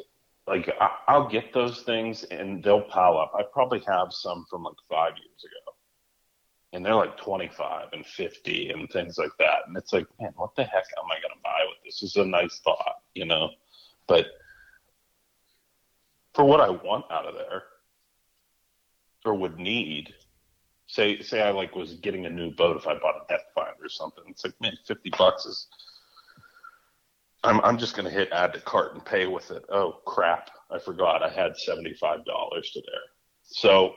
like I, I'll get those things and they'll pile up. I probably have some from like five years ago, and they're like twenty five and fifty and things like that. And it's like, man, what the heck am I going to buy with this? This is a nice thought, you know, but for what I want out of there or would need. Say, say I like was getting a new boat if I bought a depth finder or something. It's like, man, fifty bucks is I'm I'm just gonna hit add to cart and pay with it. Oh crap! I forgot I had seventy five dollars to there. So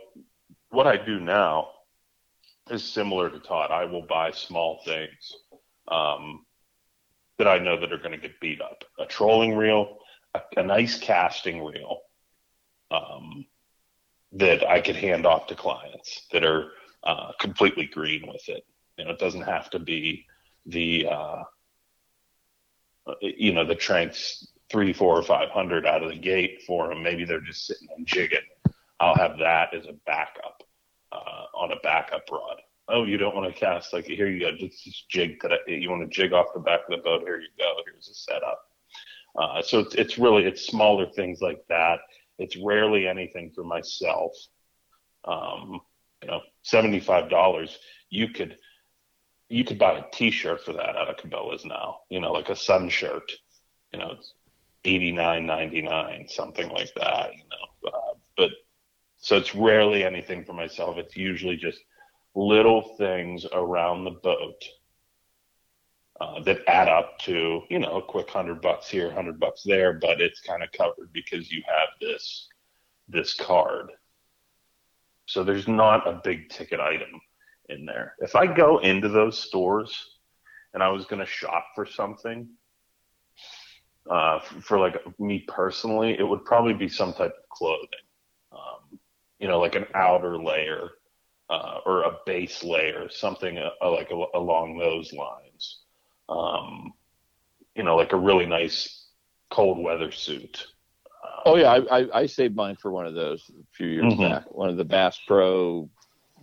what I do now is similar to Todd. I will buy small things um, that I know that are going to get beat up. A trolling reel, a, a nice casting reel um, that I could hand off to clients that are uh, completely green with it. You know, it doesn't have to be the uh, you know, the Tranx three, four, or five hundred out of the gate for them. Maybe they're just sitting and jigging. I'll have that as a backup uh, on a backup rod. Oh, you don't want to cast like here you go, just, just jig today. You want to jig off the back of the boat? Here you go. Here's a setup. Uh, so it's, it's really it's smaller things like that. It's rarely anything for myself. Um, you know, seventy five dollars. You could you could buy a T-shirt for that out of Cabela's now. You know, like a sun shirt. You know, it's eighty nine ninety nine, something like that. You know, uh, but so it's rarely anything for myself. It's usually just little things around the boat uh, that add up to you know a quick hundred bucks here, hundred bucks there, but it's kind of covered because you have this this card. So there's not a big ticket item in there. If I go into those stores and I was going to shop for something, uh, for like me personally, it would probably be some type of clothing, um, you know, like an outer layer uh, or a base layer, something uh, like a, along those lines. Um, you know, like a really nice cold weather suit. Um, Oh yeah, I, I, I saved mine for one of those a few years Mhm. back. One of the Bass Pro,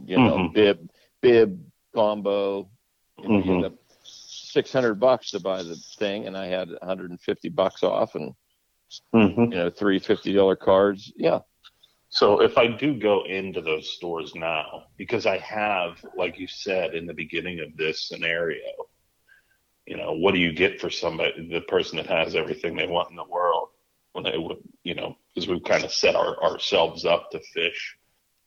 you know, Mhm. bib bib combo. And you Mhm. end up six hundred bucks to buy the thing, and I had 150 bucks off, and mhm. you know, three fifty dollar cards. Yeah, So if I do go into those stores now, because I have, like you said in the beginning of this scenario, you know, what do you get for somebody, the person that has everything they want in the world when they would, you know, because we've kind of set our, ourselves up to fish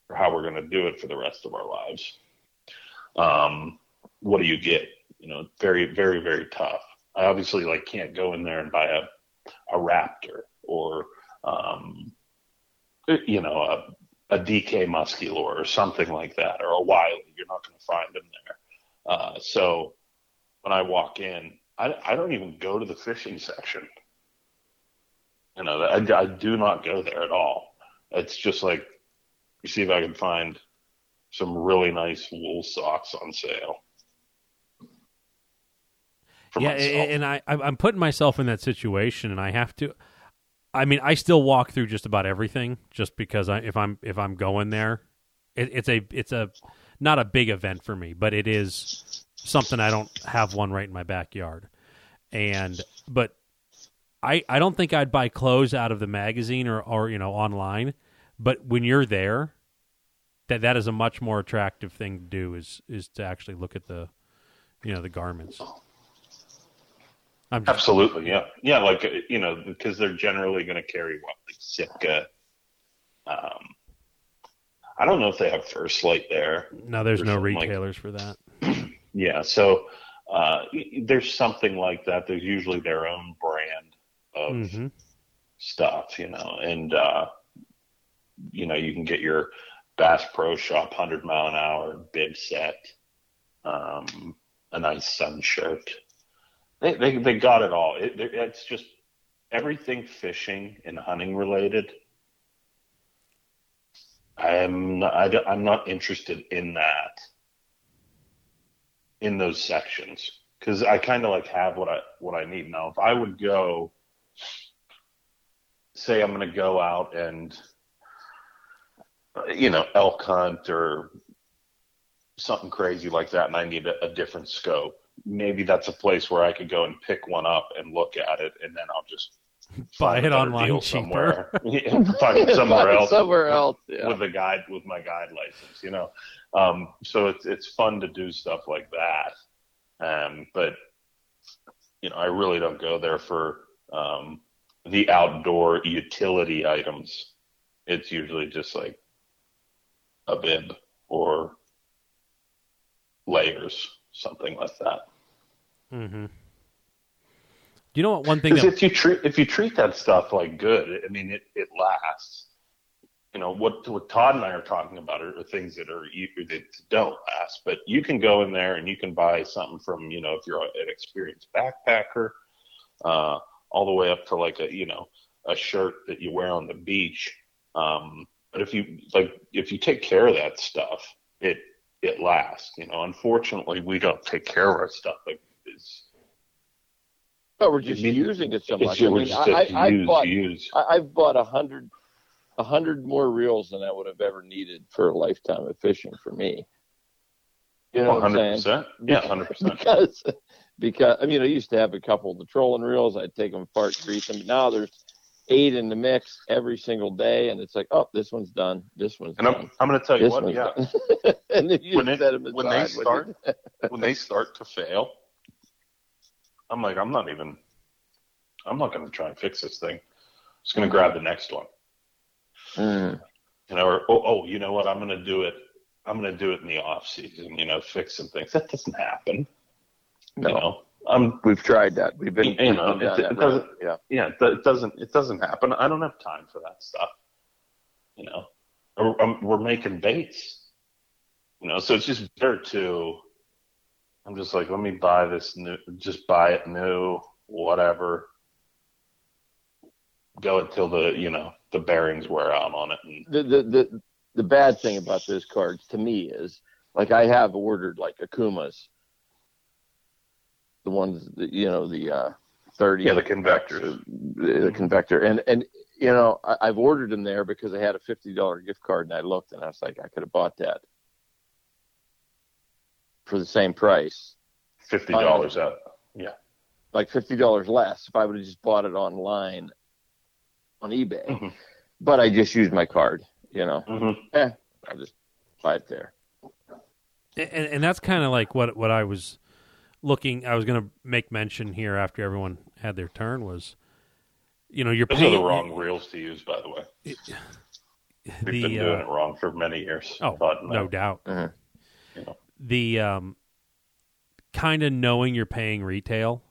for how we're going to do it for the rest of our lives. Um, what do you get? You know, very, very, very tough. I obviously like can't go in there and buy a, a Raptor or, um, you know, a, a DK Musculor or something like that, or a Wiley. You're not going to find them there. Uh, so when I walk in, I, I don't even go to the fishing section. You know, I, I do not go there at all. It's just like, you see if I can find some really nice wool socks on sale. Yeah, myself. and I I'm putting myself in that situation, and I have to. I mean, I still walk through just about everything, just because I if I'm if I'm going there, it, it's a it's a not a big event for me, but it is something I don't have one right in my backyard, and but I I don't think I'd buy clothes out of the magazine or or you know online, but when you're there, that that is a much more attractive thing to do is is to actually look at the you know the garments. Just, Absolutely, yeah, yeah. Like you know, because they're generally going to carry what like Sitka. Um, I don't know if they have First Lite there. no, there's no something like- retailers for that. Yeah, so uh, there's something like that. There's usually their own brand of hmm stuff, you know, and uh, you know you can get your Bass Pro Shop hundred mile an hour bib set, um, a nice sun shirt. They they they got it all. It, it- it's just everything fishing and hunting related. I'm not, I, I'm not interested in that in those sections because I kind of like have what I what I need now. If I would go say I'm going to go out and you know elk hunt or something crazy like that and I need a, a different scope maybe that's a place where I could go and pick one up and look at it and then I'll just Buy it a better online deal cheaper. somewhere Yeah, find it somewhere else Somewhere else. Yeah. with a guide with my guide license you know um, so it's it's fun to do stuff like that um, but you know I really don't go there for um, the outdoor utility items it's usually just like a bib or layers something like that hmm You know what? One thing because that if you treat if you treat that stuff like good, I mean, it, it lasts. You know what what Todd and I are talking about are, are things that are that don't last. But you can go in there and you can buy something from you know if you're an experienced backpacker, uh, all the way up to like a you know a shirt that you wear on the beach. Um, but if you like if you take care of that stuff, it it lasts. You know, unfortunately, we don't take care of our stuff. Like it's, But we're just using it so much. I mean, I, I, I've use, bought use. I, I've bought a hundred a hundred more reels than I would have ever needed for a lifetime of fishing for me. You know I'm oh, hundred saying? percent. Yeah, hundred percent. because because I mean I used to have a couple of the trolling reels. I'd take them apart, grease them. Now there's eight in the mix every single day, and it's like, oh, this one's done. This one's And I'm. I'm going to tell you This what, yeah, and When it- when they when when they start to fail, I'm like, I'm not even, I'm not going to try and fix this thing. I'm just going to grab the next one, Mm. you know, or oh, oh, you know what? I'm going to do it. I'm going to do it in the off season, you know, fix some things. That doesn't happen. No, You know, I'm we've tried that. We've been, You know, it- it doesn't- Yeah. yeah, it, doesn't it doesn't happen. I don't have time for that stuff. You know, Or, um, we're making baits. You know, so it's just better to. I'm just like, let me buy this new, just buy it new, whatever. Go until the you know the bearings wear out on it, and the, the the the bad thing about those cards to me is like I have ordered like Okumas, the ones that, you know the uh, thirty yeah, the convectors. the, the convector and and you know I, I've ordered them there because I had a fifty dollar gift card and I looked and I was like I could have bought that for the same price Fifty dollars out. Yeah. Like fifty dollars less if I would have just bought it online on eBay Mhm. but I just used my card you know Mm-hmm. I'll just buy it there and, and that's kind of like what what I was looking. I was going to make mention here after everyone had their turn was, you know, you're Those paying are the wrong reels to use, by the way. We've been doing uh, it wrong for many years. oh Todd and I. no doubt Mhm. You know. the um kind of knowing you're paying retail,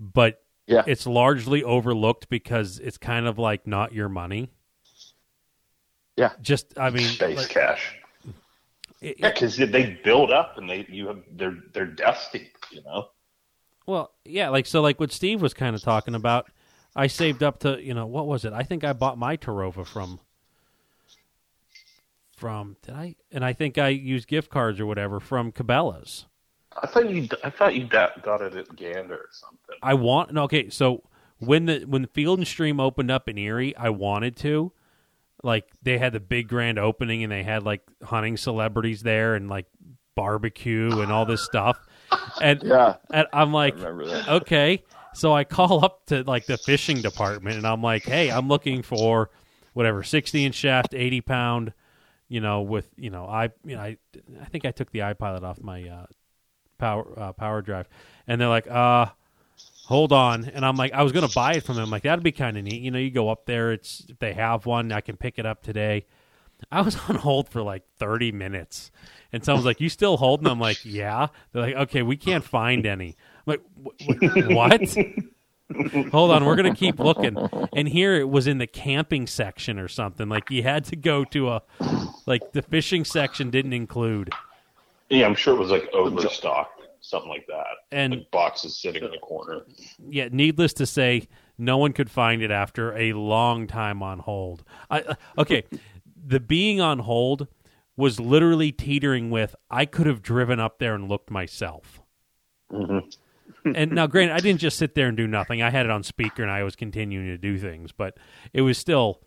but Yeah. it's largely overlooked because it's kind of like not your money. Yeah. just I mean, space like, cash. It- Yeah, because they build up and they you have they're they're dusty, you know. Well, yeah, like so, like what Steve was kind of talking about. I saved up to, you know, what was it? I think I bought my Terrova from, from did I? And I think I used gift cards or whatever from Cabela's. I thought you I thought you got got it at Gander or something. I want no, okay. So when the when Field and Stream opened up in Erie, I wanted to, like, they had the big grand opening and they had like hunting celebrities there and like barbecue and all this stuff. and Yeah, and I'm like, okay. So I call up to like the fishing department and I'm like, hey, I'm looking for whatever, 60 inch shaft, 80 pound, you know, with, you know, I, you know, I, I think I took the iPilot off my uh, power, uh, power drive. And they're like, uh, hold on. And I'm like, I was going to buy it from them. Like, that'd be kind of neat. You know, you go up there, it's, if they have one, I can pick it up today. I was on hold for like 30 minutes. And someone's like, You still holding? I'm like, Yeah. They're like, Okay, we can't find any. I'm like, "Wh- wh- What? Hold on, we're going to keep looking. And here it was in the camping section or something. Like, you had to go to a, like, the fishing section didn't include. Yeah, I'm sure it was like overstocked, something like that. And Like boxes sitting in the corner. yeah, needless to say, no one could find it after a long time on hold. I, uh, okay, the being on hold was literally teetering with I could have driven up there and looked myself. and now, granted, I didn't just sit there and do nothing. I had it on speaker and I was continuing to do things, but it was still.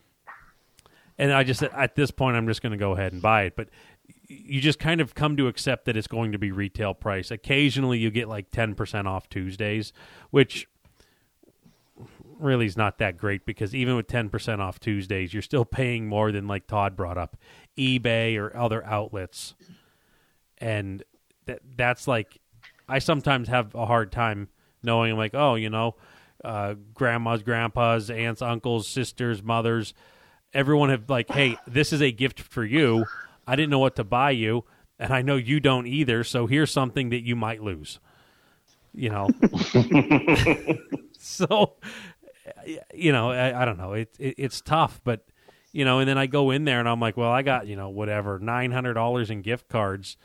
And I just at this point, I'm just going to go ahead and buy it. But you just kind of come to accept that it's going to be retail price. Occasionally, you get like 10% off Tuesdays, which really is not that great because even with 10% off Tuesdays, you're still paying more than like Todd brought up, eBay or other outlets. And that that's like I sometimes have a hard time knowing like, oh, you know, uh, grandmas, grandpas, aunts, uncles, sisters, mothers, everyone have like, hey, this is a gift for you. I didn't know what to buy you, and I know you don't either, so here's something that you might lose. You know. so you know, I, I don't know. It, it it's tough, but you know, and then I go in there and I'm like, well, I got you know whatever nine hundred dollars in gift cards,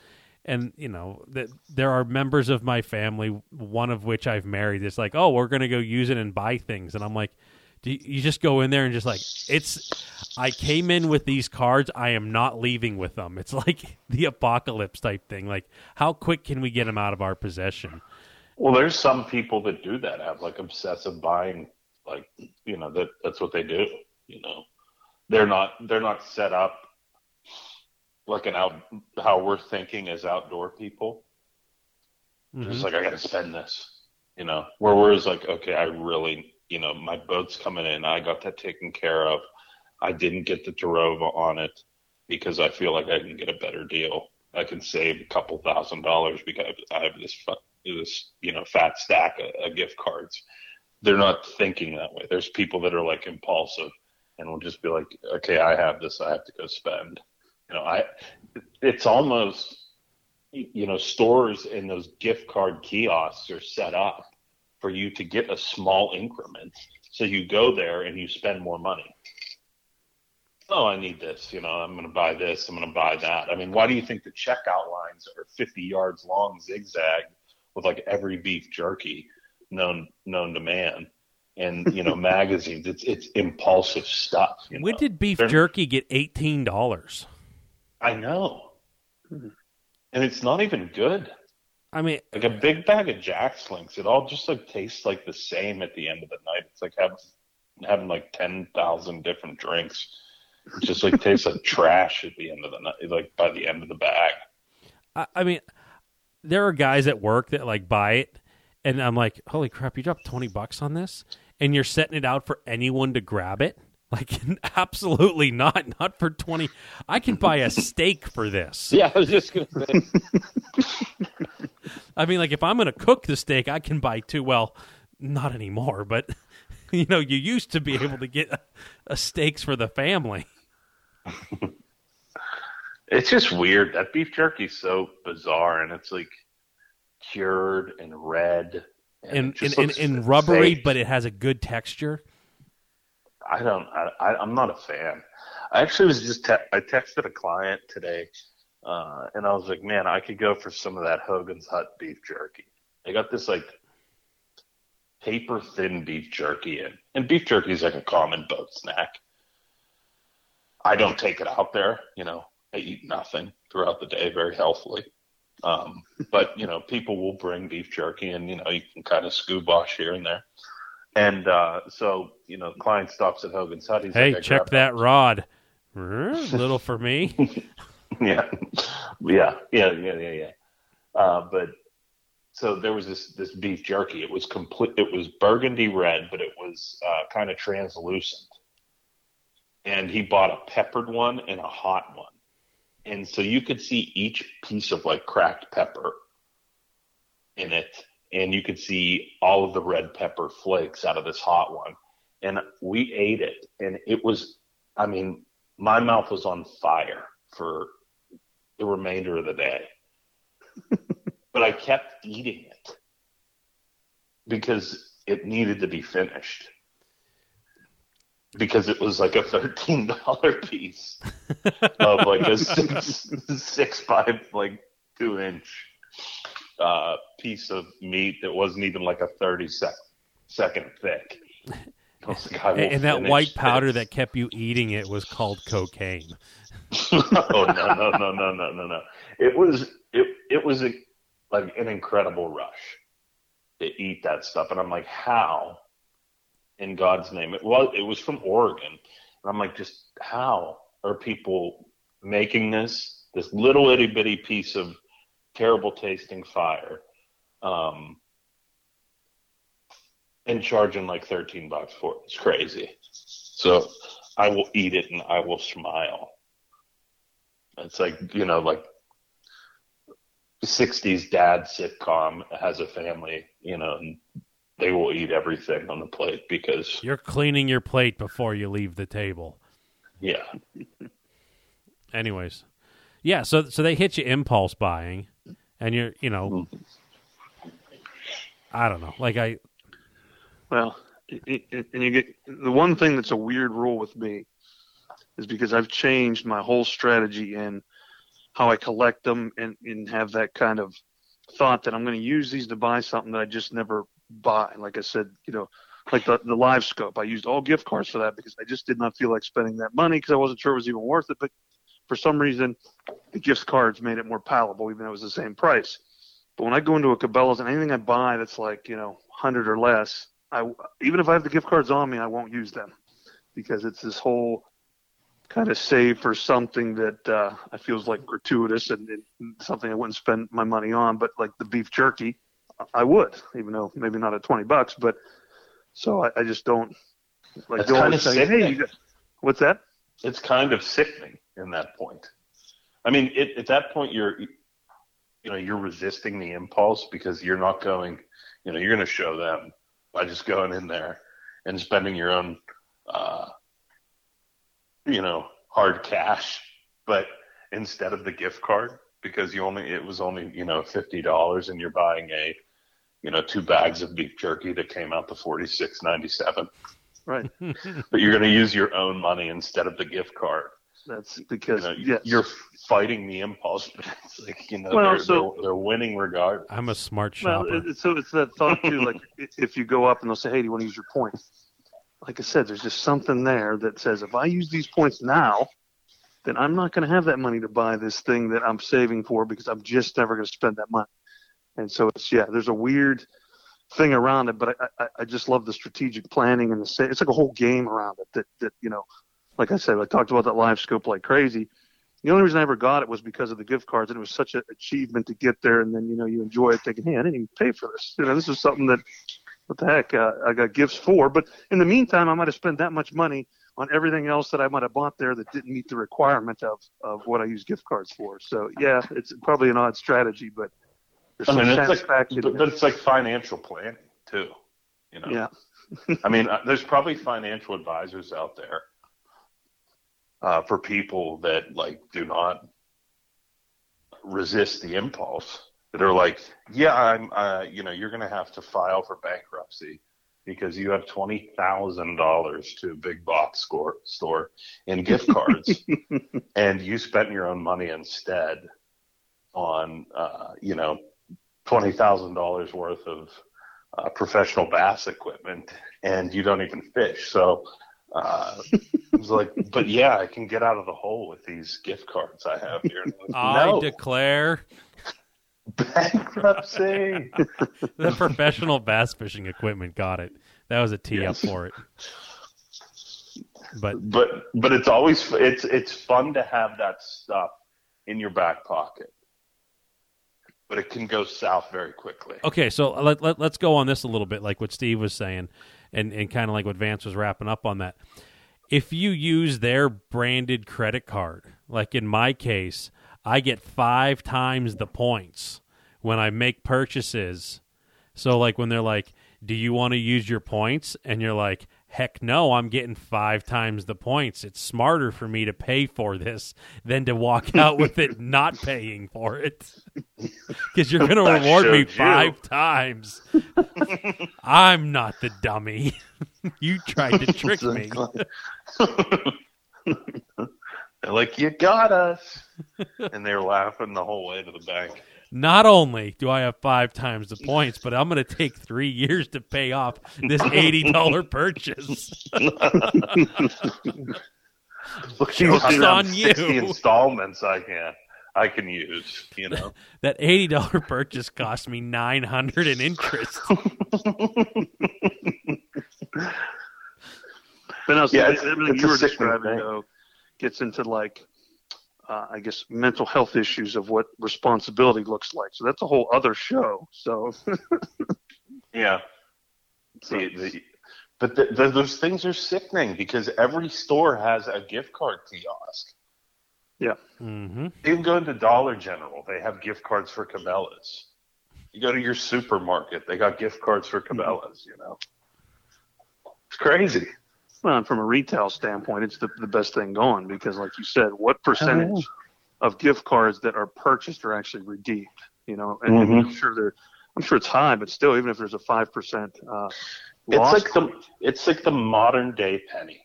and you know that there are members of my family, one of which I've married. It's like, oh, we're gonna go use it and buy things, and I'm like, you, you just go in there and just like it's. I came in with these cards. I am not leaving with them. It's like the apocalypse type thing. Like, how quick can we get them out of our possession? Well, there's some people that do that, have like obsessive buying, like you know that that's what they do. You know, they're not they're not set up like an out how we're thinking as outdoor people. Mhm. Just like I got to spend this, you know. Where we're like, okay, I really, you know, my boat's coming in. I got that taken care of. I didn't get the Terrova on it because I feel like I can get a better deal. I can save a couple thousand dollars because I have this this you know fat stack of, of gift cards. They're not thinking that way. There's people that are like impulsive and will just be like, okay, I have this, I have to go spend. You know, I it's almost you know stores and those gift card kiosks are set up for you to get a small increment. So you go there and you spend more money. Oh, I need this. You know, I'm going to buy this. I'm going to buy that. I mean, why do you think the checkout lines are 50 yards long, zigzag, with like every beef jerky known known to man, and you know magazines? It's it's impulsive stuff. You know? When did beef They're- jerky get eighteen dollars? I know, hmm. and it's not even good. I mean, Like a big bag of Jack Link's, it all just like tastes like the same at the end of the night. It's like having having like ten thousand different drinks. It just like tastes like trash at the end of the night. Like by the end of the bag. I, I mean, there are guys at work that like buy it, and I'm like, holy crap, you dropped twenty bucks on this, and you're setting it out for anyone to grab it. Like, absolutely not. Not for twenty. I can buy a steak for this. Yeah, I was just gonna say. I mean, like if I'm going to cook the steak, I can buy two. Well, not anymore, but you know, you used to be able to get a, a steaks for the family. It's just weird. That beef jerky's so bizarre, and it's like cured and red and and, and, and rubbery, but it has a good texture. I don't. I, I, I'm not a fan. I actually was just. Te- I texted a client today, uh, and I was like, "Man, I could go for some of that Hogan's Hut beef jerky." They got this like paper thin beef jerky in, and beef jerky is like a common boat snack. I don't take it out there. You know, I eat nothing throughout the day very healthily. Um, but you know, people will bring beef jerky, and you know, you can kind of scoobosh here and there. And uh, so, you know, the client stops at Hogan's Hut. He's Hey, like, check that rod. Little for me. yeah, yeah, yeah, yeah, yeah, yeah. Uh, but so there was this this beef jerky. It was complete. It was burgundy red, but it was uh, kind of translucent. And he bought a peppered one and a hot one, and so you could see each piece of like cracked pepper in it, and you could see all of the red pepper flakes out of this hot one. And we ate it, and it was, I mean, my mouth was on fire for the remainder of the day but I kept eating it because it needed to be finished. Because it was like a thirteen dollar piece of like a six six five like two inch uh, piece of meat that wasn't even like a thirty sec- second thick. Like, and that white powder this. that kept you eating it was called cocaine. oh no no no no no no no! It was it it was a like an incredible rush to eat that stuff. And I'm like, how in God's name? It was, it was from Oregon. And I'm like, just how are people making this, this little itty bitty piece of terrible tasting fire, um, and charging like 13 bucks for it? It's crazy. So I will eat it and I will smile. It's like, you know, like 60s dad sitcom has a family, you know, and they will eat everything on the plate because you're cleaning your plate before you leave the table. Yeah. Anyways, yeah. So so they hit you impulse buying, and you're you know, mm-hmm. I don't know. Like I. Well, and you get the one thing that's a weird rule with me is because I've changed my whole strategy in how I collect them and, and have that kind of thought that I'm going to use these to buy something that I just never buy. Like I said, you know, like the, the live scope, I used all gift cards for that because I just did not feel like spending that money because I wasn't sure it was even worth it. But for some reason, the gift cards made it more palatable, even though it was the same price. But when I go into a Cabela's and anything I buy that's like, you know, 100 or less, I, even if I have the gift cards on me, I won't use them because it's this whole kind of save for something that uh, I feels like gratuitous and, and, something I wouldn't spend my money on. But like the beef jerky, I would, even though maybe not at twenty bucks. But so I, I just don't like That's kind of saying, Hey, got, what's that? It's kind of sickening in that point. I mean, it, at that point, you're you know you're resisting the impulse because you're not going. You know, you're going to show them by just going in there and spending your own. Uh, you know, hard cash, but instead of the gift card, because you only it was only you know fifty dollars, and you're buying a you know two bags of beef jerky that came out to forty six ninety seven. Right. but you're going to use your own money instead of the gift card. That's because you know, yes. you're fighting the impulse, but it's like you know well, they're, so, they're, they're, winning regardless. I'm a smart shopper. Well, it, so it's that thought too. like if you go up and they'll say, "Hey, do you want to use your points?" like I said, there's just something there that says if I use these points now, then I'm not going to have that money to buy this thing that I'm saving for because I'm just never going to spend that money. And so it's yeah, there's a weird thing around it, but I, I, I just love the strategic planning and the it's like a whole game around it that that you know, like I said, I talked about that live scope like crazy. The only reason I ever got it was because of the gift cards, and it was such an achievement to get there. And then you know you enjoy it, thinking, "Hey, I didn't even pay for this. You know, this is something that what the heck uh, I got gifts for. But in the meantime, I might have spent that much money on everything else that I might have bought there that didn't meet the requirement of of what I use gift cards for. So yeah, it's probably an odd strategy, but there's I mean, it's like, but, but it's like financial planning too. You know. Yeah. I mean, uh, there's probably financial advisors out there uh, for people that like do not resist the impulse that are like, yeah, I'm, uh, you know, you're going to have to file for bankruptcy because you have twenty thousand dollars to a big box store store in gift cards, and you spent your own money instead on, uh, you know, twenty thousand dollars worth of uh, professional bass equipment, and you don't even fish. So uh, it was like, but yeah, I can get out of the hole with these gift cards I have here. Like, I no. declare Bankruptcy. the professional bass fishing equipment got it. That was a tee yes. up for it. But but but it's always it's it's fun to have that stuff in your back pocket. but it can go south very quickly. Okay, so let, let, us go on this a little bit, like what Steve was saying, and, and kind of like what Vance was wrapping up on that. If you use their branded credit card, like in my case, I get five times the points when I make purchases. So, like when they're like, Do you want to use your points? And you're like, heck no, I'm getting five times the points. It's smarter for me to pay for this than to walk out with it not paying for it. Because you're going to reward me five you. times. I'm not the dummy. you tried to trick me. They're like, you got us. and they're laughing the whole way to the bank. Not only do I have five times the points, but I'm going to take three years to pay off this eighty dollar purchase. Look, Joke's on you. The installments I can I can use. You know that eighty dollar purchase cost me nine hundred in interest. But no, so yeah, everything you were describing though gets into like uh, I guess, mental health issues of what responsibility looks like. So that's a whole other show. So, yeah. See, the, but the, the, those things are sickening because every store has a gift card kiosk. Yeah. Mm-hmm. You can go into Dollar General; they have gift cards for Cabela's. You go to your supermarket; they got gift cards for Cabela's. You know, it's crazy. Well, and from a retail standpoint, it's the, the best thing going because, like you said, what percentage of gift cards that are purchased are actually redeemed? You know, and, mm-hmm. and I'm sure they're, I'm sure it's high, but still, even if there's a five percent uh, it's like the it's like the modern day penny.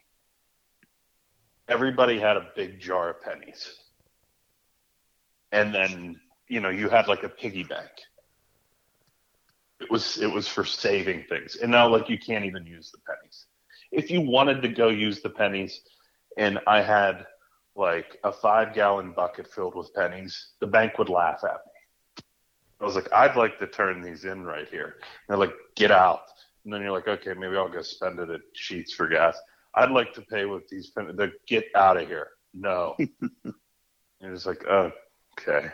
Everybody had a big jar of pennies, and then you know you had like a piggy bank. It was it was for saving things, and now like you can't even use the pennies if you wanted to go use the pennies and I had like a five gallon bucket filled with pennies, the bank would laugh at me. I was like, I'd like to turn these in right here. And they're like, get out. And then you're like, okay, maybe I'll go spend it at Sheetz for gas. I'd like to pay with these pennies. They're, get out of here. No. and it's like, oh, okay,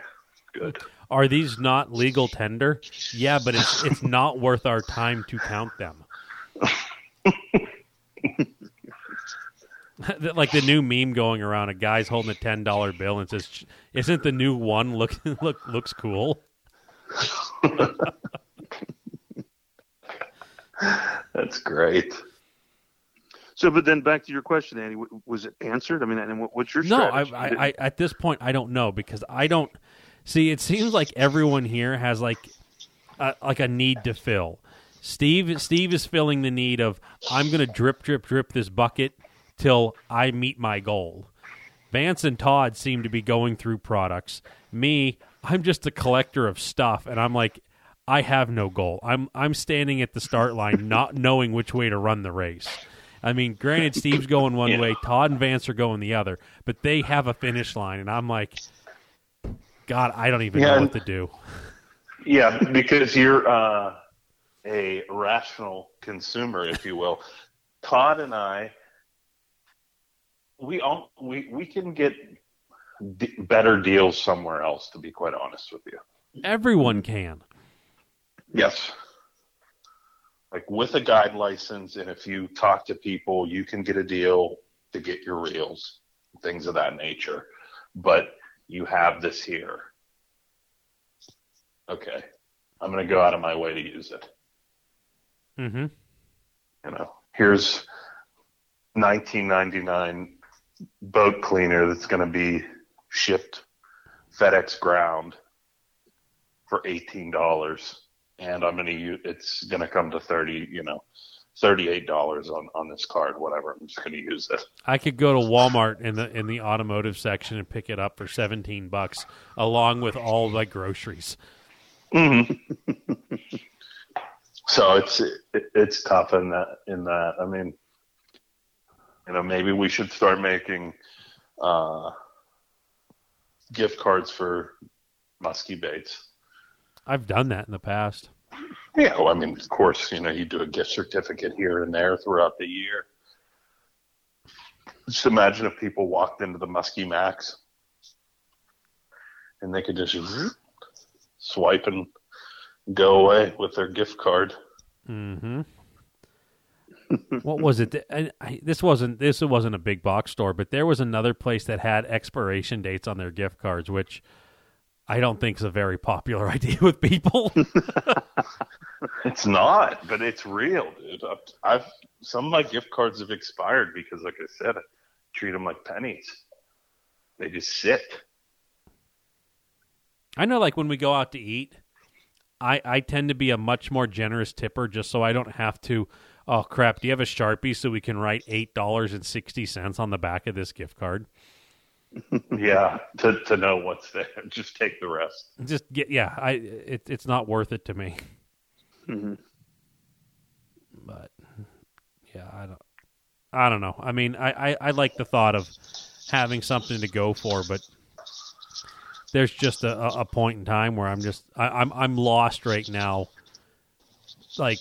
good. Are these not legal tender? Yeah, but it's it's not worth our time to count them. like the new meme going around, a guy's holding a ten dollar bill and says, "Isn't the new one look look looks cool?" That's great. So, but then back to your question, Andy, was it answered? I mean, and what's your no? I, I, I, at this point, I don't know because I don't see. It seems like everyone here has like, a, like a need to fill. Steve, Steve is filling the need of I'm going to drip, drip, drip this bucket till I meet my goal. Vance and Todd seem to be going through products. Me, I'm just a collector of stuff, and I'm like, I have no goal. I'm I'm standing at the start line, not knowing which way to run the race. I mean, granted, Steve's going one yeah. way, Todd and Vance are going the other, but they have a finish line, and I'm like, God, I don't even yeah, know what to do. Yeah, because you're uh, a rational consumer, if you will. Todd and I we all we we can get d- better deals somewhere else. To be quite honest with you, everyone can. Yes. Like with a guide license, and if you talk to people, you can get a deal to get your reels, things of that nature. But you have this here. Okay, I'm going to go out of my way to use it. Mm-hmm. You know, here's 1999 boat cleaner that's going to be shipped FedEx ground for eighteen dollars, and I'm going to use it's going to come to thirty, you know, thirty-eight dollars on on this card, whatever. I'm just going to use it. I could go to Walmart in the in the automotive section and pick it up for seventeen bucks, along with all my groceries. Mm-hmm. so it's it, it's tough in that in that. I mean, you know, maybe we should start making uh, gift cards for musky baits. I've done that in the past. Yeah, well, I mean, of course, you know, you do a gift certificate here and there throughout the year. Just imagine if people walked into the Muskie Max and they could just swipe and go away with their gift card. Mm-hmm. What was it? I, I, this wasn't this wasn't a big box store, but there was another place that had expiration dates on their gift cards, which I don't think is a very popular idea with people. It's not, but it's real, dude. I've, I've some of my gift cards have expired because, like I said, I treat them like pennies. They just sit. I know, like when we go out to eat, I I tend to be a much more generous tipper, just so I don't have to. Oh crap! Do you have a sharpie so we can write eight dollars and sixty cents on the back of this gift card? yeah, to to know what's there, just take the rest. Just get yeah. I it, it's not worth it to me. Mm-hmm. But yeah, I don't. I don't know. I mean, I, I, I like the thought of having something to go for, but there's just a, a point in time where I'm just I, I'm I'm lost right now. Like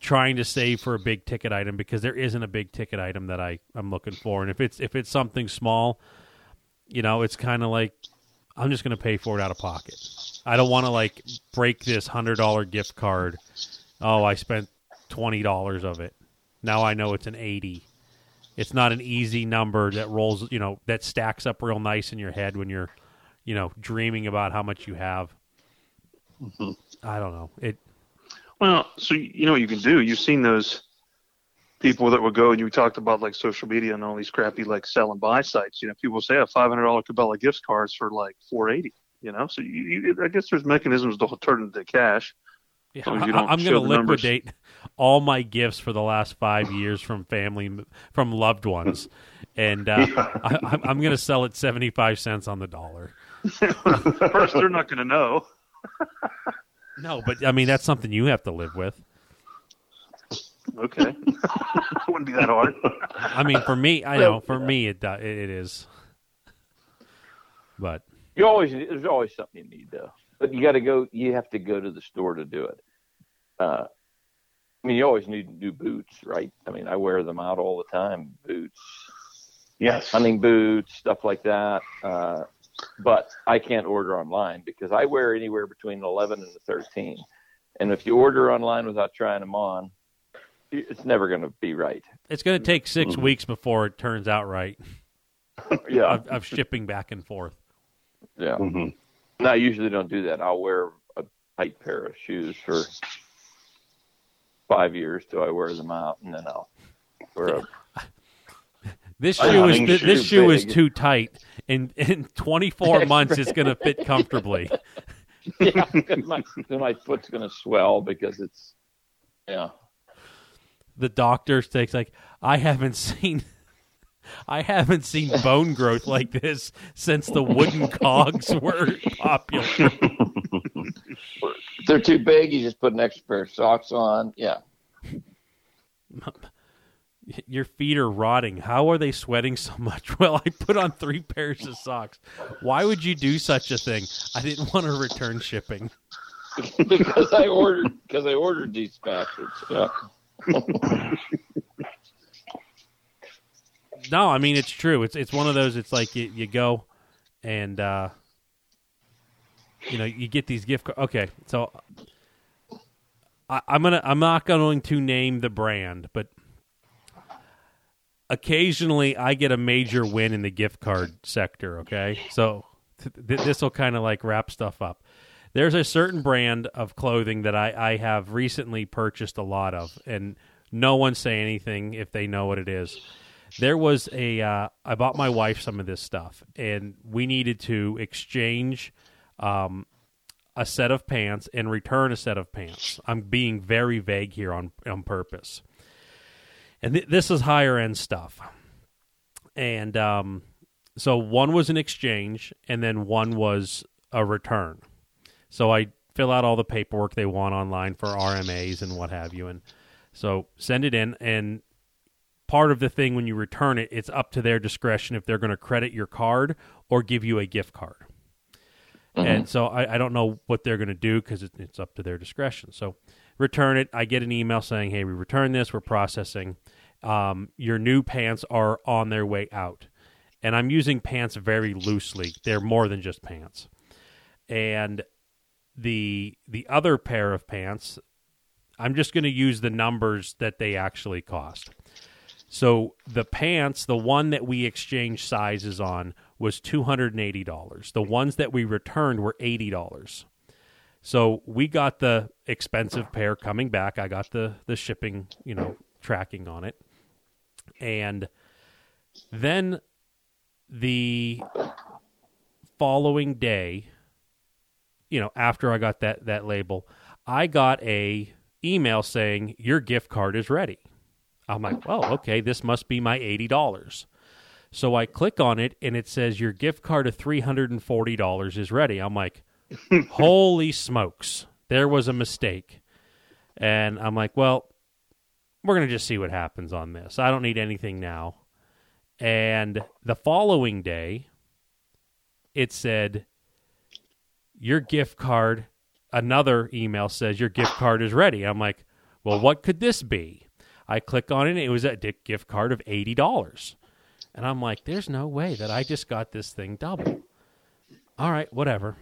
trying to save for a big ticket item because there isn't a big ticket item that I I'm looking for, and if it's if it's something small, you know, it's kind of like I'm just going to pay for it out of pocket. I don't want to like break this hundred dollar gift card. Oh, I spent twenty dollars of it. Now I know it's an eighty. It's not an easy number that rolls, you know, that stacks up real nice in your head when you're, you know, dreaming about how much you have. Mm-hmm. I don't know. It Well, so you know what you can do. You've seen those people that would go, and you talked about like social media and all these crappy like sell and buy sites. You know, people say a five hundred dollar Cabela gift cards for like four eighty. You know, so you, you, I guess there's mechanisms to turn into cash. Yeah, long as you I- show going to the numbers. liquidate all my gifts for the last five years from family, from loved ones, and uh, I, I'm- I'm going to sell it seventy five cents on the dollar. First, they're not going to know. No, but I mean that's something you have to live with. Okay, wouldn't be that hard. I mean, for me, I know for me it do- it it is, but You always there's always something you need though, but you got to go. You have to go to the store to do it. Uh, I mean, you always need new boots, right? I mean, I wear them out all the time. Boots, Yes. hunting boots, stuff like that. Uh, but I can't order online because I wear anywhere between an 11 and a 13. And if you order online without trying them on, it's never going to be right. it's going to take 6 Mm-hmm. weeks before it turns out right Yeah, of, of shipping back and forth. yeah. hmm And I usually don't do that. I'll wear a tight pair of shoes for five years till I wear them out, and then I'll wear a This shoe is th- this shoe is too tight. In in 24 months, it's going to fit comfortably. yeah, my, my foot's going to swell because it's yeah. The doctor takes like I haven't seen. I haven't seen bone growth like this since the wooden cogs were popular. If they're too big, you just put an extra pair of socks on. Yeah, Your feet are rotting. How are they sweating so much? Well, I put on three pairs of socks. Why would you do such a thing? I didn't want to return shipping. because I ordered because I ordered these bastards. Yeah. No, I mean it's true. It's it's one of those. It's like you, you go, and uh, you know you get these gift. cards. Okay, so I, I'm gonna I'm not going to name the brand, but occasionally I get a major win in the gift card sector. Okay, so th- th- this will kind of like wrap stuff up. There's a certain brand of clothing that I, I have recently purchased a lot of, and no one say anything if they know what it is there was a uh, I bought my wife some of this stuff, and we needed to exchange um, a set of pants and return a set of pants. I'm being very vague here on on purpose, and th- this is higher end stuff. And um, so one was an exchange, and then one was a return. So I fill out all the paperwork they want online for RMAs and what have you, and so send it in and part of the thing when you return it, it's up to their discretion if they're going to credit your card or give you a gift card. And so I, I don't know what they're going to do because it, it's up to their discretion. So return it. I get an email saying, "Hey, we returned this. We're processing. Um, your new pants are on their way out." And I'm using pants very loosely. They're more than just pants. And the the other pair of pants, I'm just going to use the numbers that they actually cost. So the pants, the one that we exchanged sizes on was $280. The ones that we returned were $80. So we got the expensive pair coming back. I got the the shipping, you know, tracking on it. And then the following day, you know, after I got that that label, I got a email saying your gift card is ready. I'm like, well, okay, this must be my eighty dollars. So I click on it and it says your gift card of three hundred and forty dollars is ready. I'm like, holy smokes, there was a mistake. And I'm like, well, we're gonna just see what happens on this. I don't need anything now. And the following day, it said, Your gift card, another email says, Your gift card is ready. I'm like, Well, what could this be? I click on it, and it was a gift card of $80. And I'm like, There's no way that I just got this thing double. All right, whatever.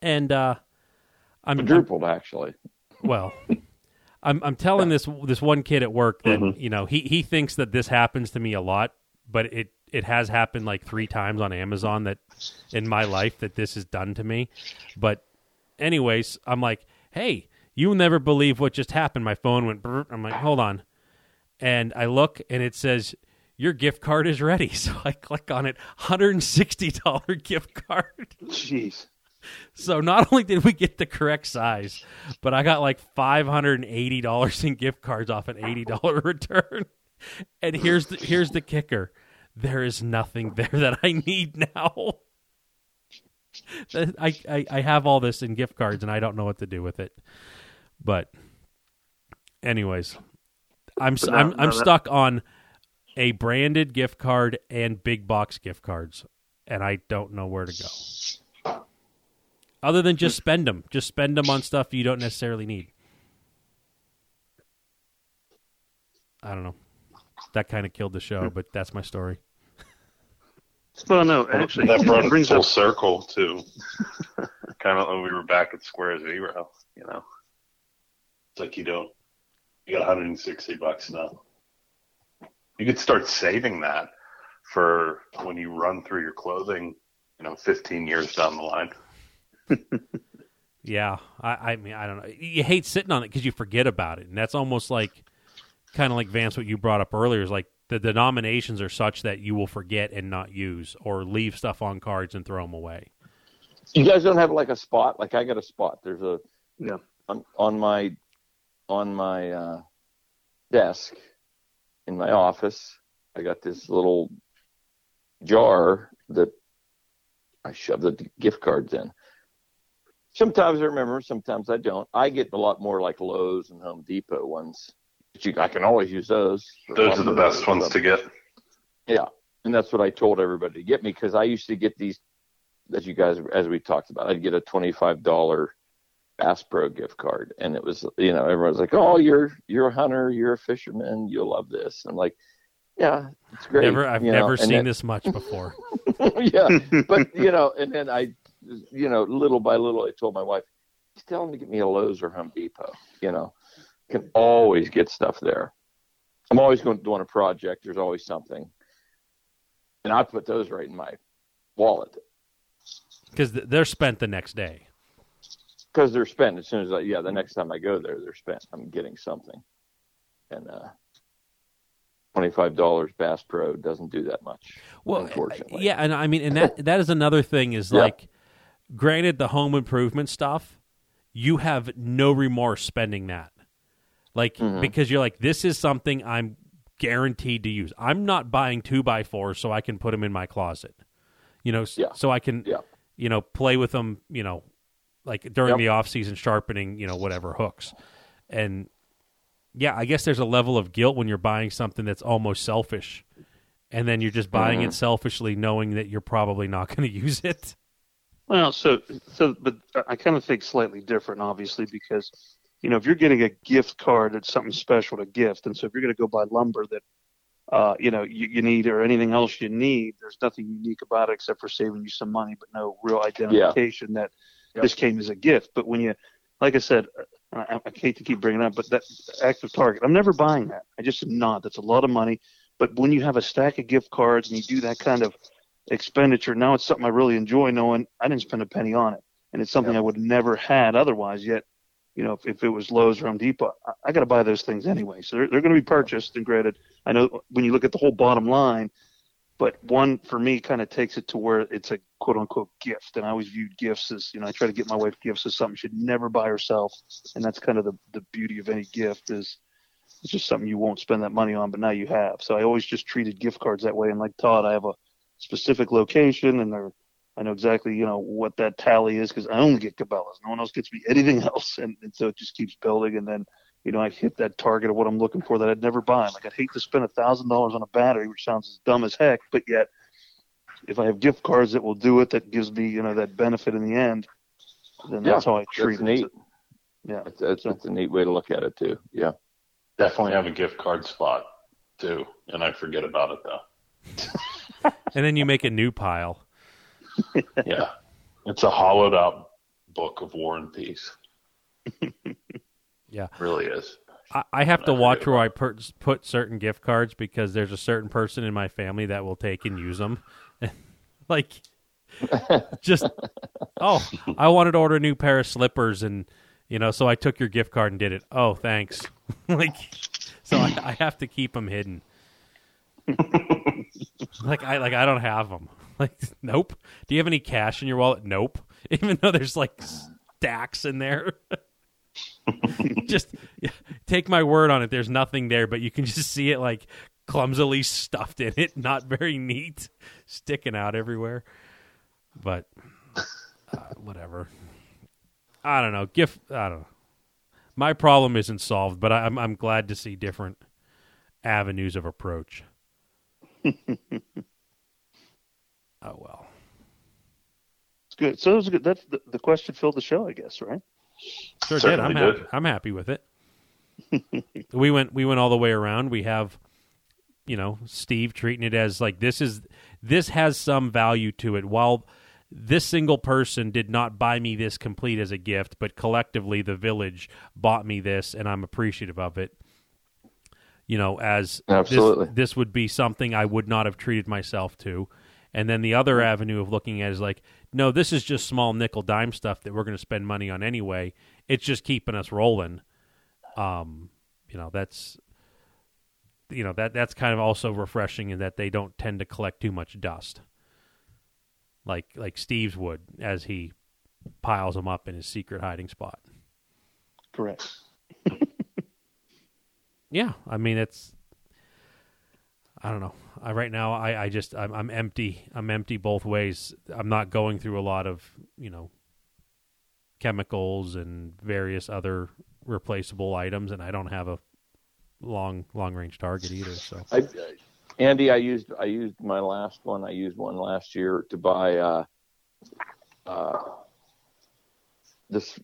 And, uh, I'm, I'm Quadrupled, actually. well, I'm I'm telling this this one kid at work that mm-hmm. you know he he thinks that this happens to me a lot, but it it has happened like three times on Amazon that in my life that this is done to me. But anyways, I'm like, hey, you'll never believe what just happened. My phone went. Brr. I'm like, hold on, and I look and it says your gift card is ready. So I click on it, hundred and sixty dollar gift card. Jeez. So not only did we get the correct size, but I got like five hundred and eighty dollars in gift cards off an eighty dollar return. And here's the here's the kicker: there is nothing there that I need now. I, I I have all this in gift cards and I don't know what to do with it. But, anyways, I'm no, I'm no, I'm that- stuck on a branded gift card and big box gift cards, and I don't know where to go. Other than just spend them, just spend them on stuff you don't necessarily need. I don't know. That kind of killed the show, but that's my story. Well, no, actually, that brought it it brings full up circle to kind of when we were back at square zero. You know, it's like you don't. You got 160 bucks now. You could start saving that for when you run through your clothing. You know, 15 years down the line. Yeah, I, I mean, I don't know. You hate sitting on it because you forget about it, and that's almost like, kind of like Vance, what you brought up earlier is like the denominations are such that you will forget and not use, or leave stuff on cards and throw them away. You guys don't have like a spot? Like I got a spot. There's a Yeah. on, on my on my uh, desk in my office. I got this little jar that I shove the gift cards in. Sometimes I remember, sometimes I don't. I get a lot more like Lowe's and Home Depot ones. But you, I can always use those. Those are the best ones to get. Yeah, and that's what I told everybody to get me because I used to get these, as you guys, as we talked about, I'd get a twenty-five dollar Bass Pro gift card, and it was, you know, everyone's like, "Oh, you're you're a hunter, you're a fisherman, you'll love this." I'm like, "Yeah, it's great." Never, I've you know, never and seen then- this much before. yeah, but you know, and then I, you know, little by little, I told my wife, "Just tell them to get me a Lowe's or Home Depot." You know, can always get stuff there. I'm always going to doing a project. There's always something, and I put those right in my wallet because they're spent the next day. because they're spent as soon as I. Yeah, the next time I go there, they're spent. I'm getting something, and uh, twenty-five dollars Bass Pro doesn't do that much. Well, unfortunately, yeah, and I mean, and that that is another thing is Yeah. like, granted, the home improvement stuff, you have no remorse spending that, like Mhm. because you're like, this is something I'm guaranteed to use. I'm not buying two by fours so I can put them in my closet, you know, Yeah. so I can, Yeah. you know, play with them, you know, like during Yep. the off season sharpening, you know, whatever hooks, and yeah, I guess there's a level of guilt when you're buying something that's almost selfish, and then you're just buying Mm-hmm. it selfishly, knowing that you're probably not going to use it. Well, so so, but I kind of think slightly different, obviously, because you know if you're getting a gift card, it's something special to gift, and so if you're going to go buy lumber that uh, you know you, you need or anything else you need, there's nothing unique about it except for saving you some money, but no real identification that Yep. This came as a gift, but when you, like I said, I, I hate to keep bringing it up, but that active target, I'm never buying that. I just am not. That's a lot of money. But when you have a stack of gift cards and you do that kind of expenditure, now it's something I really enjoy knowing I didn't spend a penny on it, and it's something Yep. I would never had otherwise. Yet, you know, if, if it was Lowe's or Home Depot, I, I got to buy those things anyway. So they're, they're going to be purchased and granted. I know when you look at the whole bottom line, but one for me kind of takes it to where it's a quote unquote gift. And I always viewed gifts as, you know, I try to get my wife gifts as something she'd never buy herself. And that's kind of the, the beauty of any gift is it's just something you won't spend that money on, but now you have. So I always just treated gift cards that way. And like Todd, I have a specific location and they're, I know exactly, you know, what that tally is because I only get Cabela's. No one else gets me anything else. And, and so it just keeps building. And then, you know, I hit that target of what I'm looking for that I'd never buy. Like I'd hate to spend a thousand dollars on a battery, which sounds as dumb as heck, but yet if I have gift cards that will do it, that gives me, you know, that benefit in the end, then that's how I treat That's it. neat. Yeah. That's, that's, that's a neat way to look at it too. Yeah. Definitely have a gift card spot too, and I forget about it though. and then you make a new pile. Yeah, it's a hollowed out book of War and Peace. Yeah. really is. I, I have to watch where I per- put certain gift cards because there's a certain person in my family that will take and use them. like, just oh, I wanted to order a new pair of slippers, and you know, so I took your gift card and did it. Oh, thanks. like, so I, I have to keep them hidden. like I like I don't have them. Like, nope. Do you have any cash in your wallet? Nope. Even though there's like stacks in there. just take my word on it. There's nothing there, but you can just see it like clumsily stuffed in it, not very neat, sticking out everywhere. But uh, whatever. I don't know. Gift. I don't know. My problem isn't solved, but I, I'm I'm glad to see different avenues of approach. oh well. It's good. So it was good. That's the, the question filled the show, I guess, right? Sure did. I'm Certainly happy. did. I'm happy with it. we went we went all the way around. We have you know, Steve treating it as like this is this has some value to it. While this single person did not buy me this complete as a gift, but collectively the village bought me this and I'm appreciative of it. You know, as this- Absolutely. this would be something I would not have treated myself to. And then the other avenue of looking at is like, no, this is just small nickel dime stuff that we're going to spend money on anyway. It's just keeping us rolling. Um, you know, that's you know that that's kind of also refreshing in that they don't tend to collect too much dust, like like Steve's would as he piles them up in his secret hiding spot. Correct. Yeah, I mean it's. I don't know. I right now I I just I'm, I'm empty. I'm empty both ways. I'm not going through a lot of you know chemicals and various other replaceable items, and I don't have a long long range target either. So I, Andy, I used I used my last one. I used one last year to buy uh, uh, this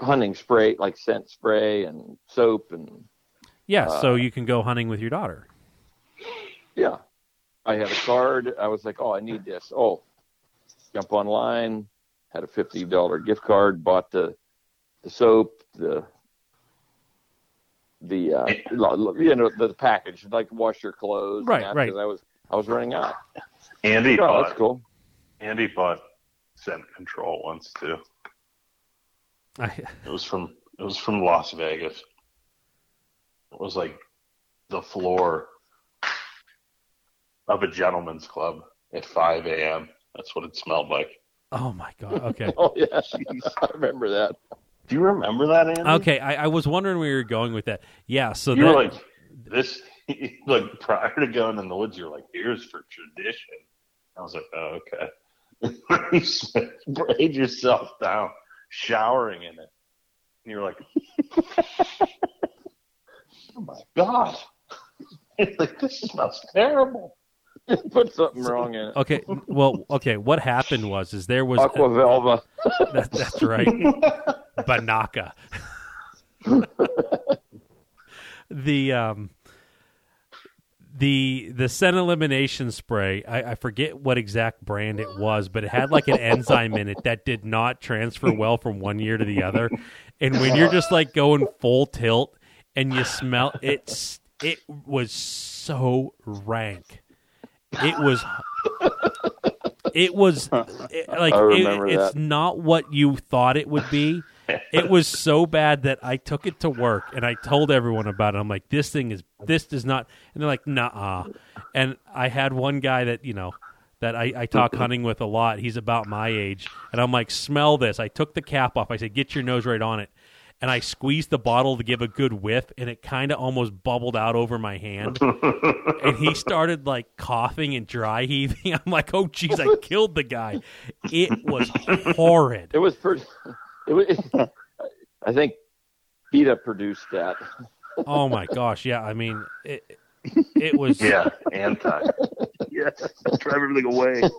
hunting spray, like scent spray and soap, and yeah, so Uh, you can go hunting with your daughter. yeah, I had a card. I was like, oh, I need this. Oh, jump online, had a fifty dollar gift card, bought the the soap, the the uh, you know the package, like wash your clothes. and Right, that, right. 'cause I was I was running out. Andy Oh, bought that's cool. Andy bought scent control once too. I, It was from it was from Las Vegas. It was like the floor of a gentleman's club at 5 a.m. That's what it smelled like. oh my god. Okay. Oh yeah, I remember that. Do you remember that, Andy? Okay, I, I was wondering where you were going with that. Yeah, so You were that, like this, like prior to going in the woods, you're like, "Here's for tradition." I was like, "Oh, okay." you sprayed yourself down, showering in it, and you're like, "Oh my god!" like this smells terrible. Put something wrong in it. okay, well, okay. What happened was is there was Aqua Velva. that, that's right, Banaka. the um, the the scent elimination spray. I, I forget what exact brand it was, but it had like an enzyme in it that did not transfer well from one year to the other. And when you're just like going full tilt and you smell it's it was so rank. It was it was it- like it- it's not what you thought it would be. It was so bad that I took it to work and I told everyone about it. I'm like, this thing is this does not and they're like, nah. And I had one guy that, you know, that I, I talk hunting with a lot. He's about my age. And I'm like, smell this. I took the cap off. I said, get your nose right on it. And I squeezed the bottle to give a good whiff, and it kind of almost bubbled out over my hand. and he started like coughing and dry heaving. I'm like, oh, geez, I killed the guy. It was horrid. It was pretty. It was, I think PETA produced that. Oh, my gosh. Yeah. I mean, it, it was. Yeah, anti. Yeah, drive everything away.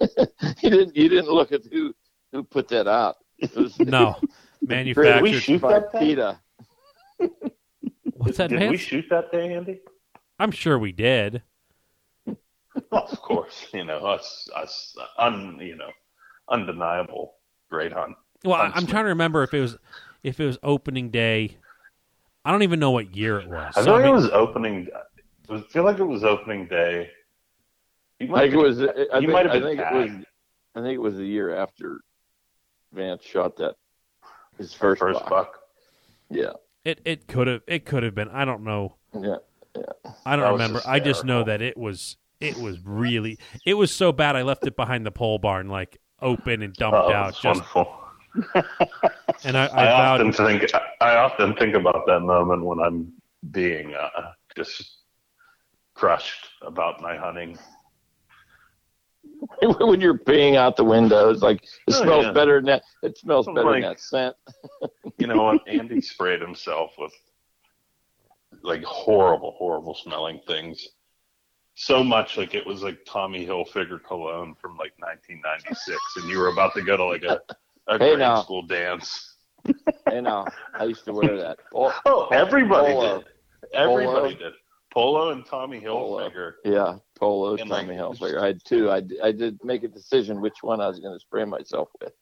You didn't. You didn't look at who who put that out. Was No. Did we Manufactured. shoot by that thing? PETA. What's that, Did man? we shoot that day, Andy? I'm sure we did. Well, of course, you know us, us, un, you know, undeniable great hunt. Well, I- I'm Huntsman. trying to remember if it was if it was opening day. I don't even know what year it was. I So, feel like mean- it was opening. I feel like it was opening day. You I think it was. I you think, might have I been think it was. I think it was the year after Vance shot that his first, first, first buck. buck. Yeah, It it could have it could have been. I don't know. yeah. Yeah. I don't That was remember. I just know that it was it was really it was so bad. I left it behind the pole barn, like open and dumped Oh, out. Just wonderful. and I, I, I often vowed. think I often think about that moment when I'm being uh, just crushed about my hunting. when you're peeing out the window, it's like it Oh, smells yeah. better than that. It smells Something better like- than that scent. You know what? Andy sprayed himself with like horrible, horrible smelling things. So much like it was like Tommy Hilfiger cologne from like 1996, and you were about to go to like a, a Hey, grade now. school dance. I know. I used to wear that. Oh, Oh, everybody did. Everybody did. Polo and Tommy Polo. Hilfiger. yeah, Polo, And, like, Tommy Hilfiger. I had two. I, I did make a decision which one I was going to spray myself with.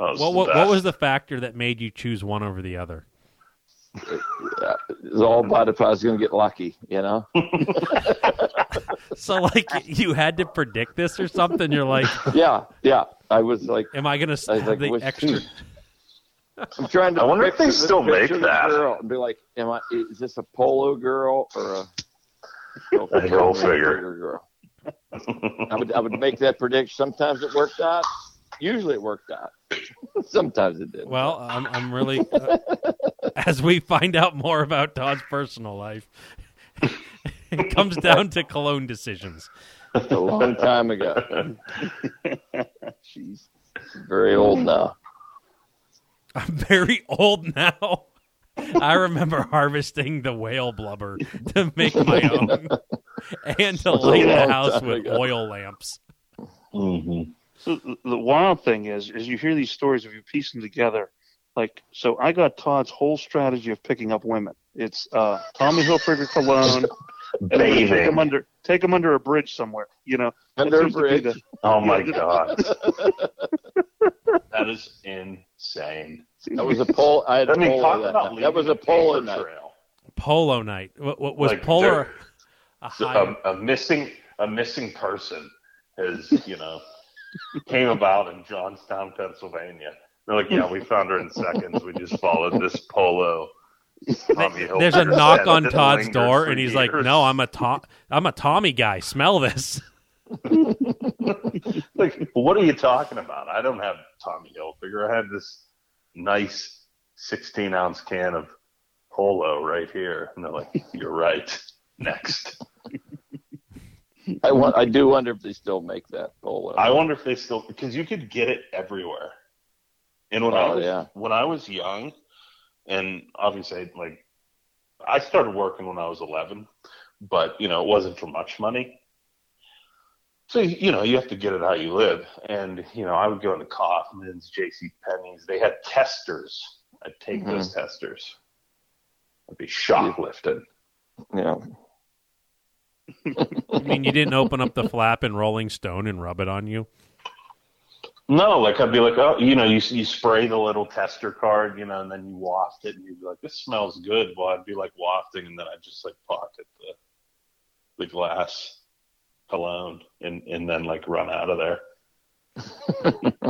Was What, what, what was the factor that made you choose one over the other? Yeah, it was all about if I was going to get lucky, you know. So like you had to predict this or something. You're like, Yeah, yeah. I was like, am I gonna have like, the extra. Two. I'm trying to. I wonder if they still make picture of the that. Girl and be like, am I? Is this a polo girl or a? A Hilfiger. girl. I would I would make that prediction. Sometimes it worked out. Usually it worked out. Sometimes it didn't. Well, I'm I'm really uh, as we find out more about Todd's personal life, it comes down to cologne decisions. a long time ago. She's very old now. I'm very old now. I remember harvesting the whale blubber to make my own and to light the house with ago. oil lamps. hmm So the- the wild thing is, is you hear these stories if you piece them together. Like, so I got Todd's whole strategy of picking up women. It's uh, Tommy Hilfiger cologne, and then take them under, take them under a bridge somewhere. You know, Under a seems to be bridge. the- Oh my god. that is insane. That was a poll. I had a I mean, polo talk that about night. That was a polo night. trail. Polo night. What, what was Like, polar? A So a, um, a missing a missing person has you know came about in Johnstown, Pennsylvania. They're like, yeah, we found her in seconds. We just followed this polo. Tommy there's a knock on Todd's door, and he's like, "No, I'm a Tom. I'm a Tommy guy. Smell this." like, what are you talking about? I don't have Tommy Hilfiger. I have this nice 16 ounce can of polo right here. And they're like, you're right. Next. I want. I do wonder if they still make that polo. I wonder if they still because you could get it everywhere. And when I Oh, was yeah. when I was young, and obviously like I started working when I was 11, but you know it wasn't for much money. So you know you have to get it how you live, and you know I would go into Kaufmann's, J.C. Penney's. They had testers. I'd take those Mm-hmm. testers. I'd be shoplifted. Yeah. I mean, you didn't open up the flap in Rolling Stone and rub it on you. No, like I'd be like, oh, you know, you you spray the little tester card, you know, and then you waft it, and you'd be like, this smells good. Well, I'd be like wafting, and then I'd just like pocket the the glass cologne, and and then like run out of there.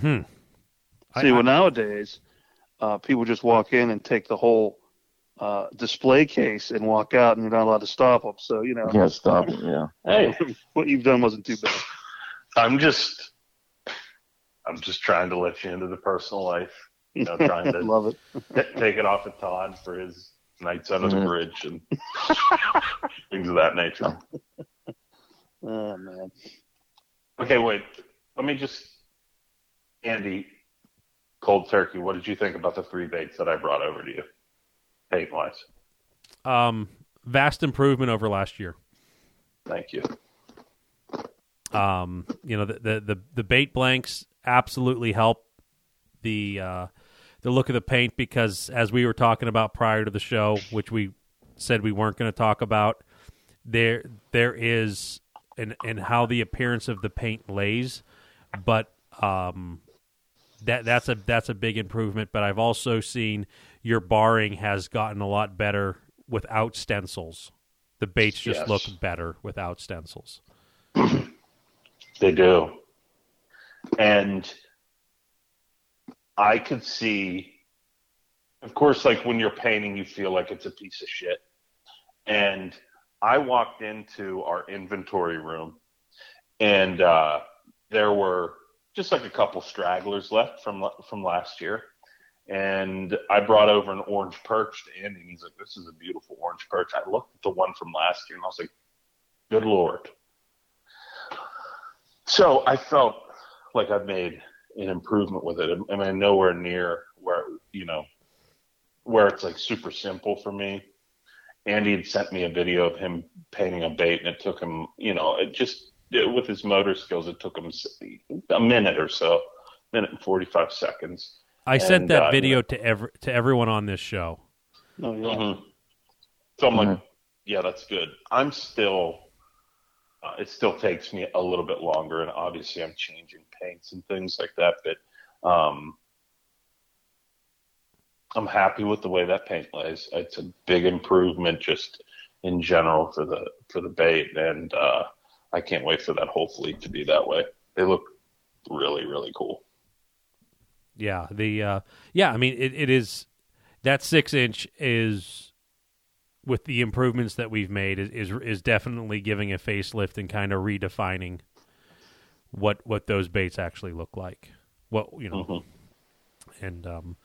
Hmm. See, I- well, nowadays, uh, people just walk in and take the whole uh, display case and walk out, and you're not allowed to stop them. So, you know, Can't stop it. Yeah. Hey, what you've done wasn't too bad. I'm just, I'm just trying to let you into the personal life. You know, trying to Love it. t- take it off of Todd for his nights under the Mhm. bridge and things of that nature. Oh, man. Okay, wait. Let me just, Andy, cold turkey. What did you think about the three baits that I brought over to you, bait wise? Um, vast improvement over last year. Thank you. Um, you know, the, the the the bait blanks absolutely help the uh, the look of the paint because as we were talking about prior to the show, which we said we weren't going to talk about, there there is and and how the appearance of the paint lays, but um, that that's a that's a big improvement. But I've also seen your barring has gotten a lot better without stencils. The baits just Yes. look better without stencils. They do. And I could see, of course, like when you're painting, you feel like it's a piece of shit. And I walked into our inventory room and uh, there were just like a couple stragglers left from from last year. And I brought over an orange perch to Andy, and he's like, "This is a beautiful orange perch." I looked at the one from last year, and I was like, "Good lord!" So I felt like I've made an improvement with it. I mean, nowhere near where you know where it's like super simple for me. Andy had sent me a video of him painting a bait, and it took him, you know, it just it, with his motor skills, it took him a minute or so, minute and forty five seconds. I sent that uh, video to every to everyone on this show. No, yeah. Mhm. So I'm like, Mhm. yeah, that's good. I'm still, uh, it still takes me a little bit longer, and obviously I'm changing paints and things like that. But um, I'm happy with the way that paint lays. It's a big improvement just in general for the for the bait, and uh, I can't wait for that whole fleet to be that way. They look really really cool. Yeah, the uh, yeah, I mean it, it is that six inch is with the improvements that we've made is is, is definitely giving a facelift and kind of redefining what what those baits actually look like. What you know, Mhm. and um,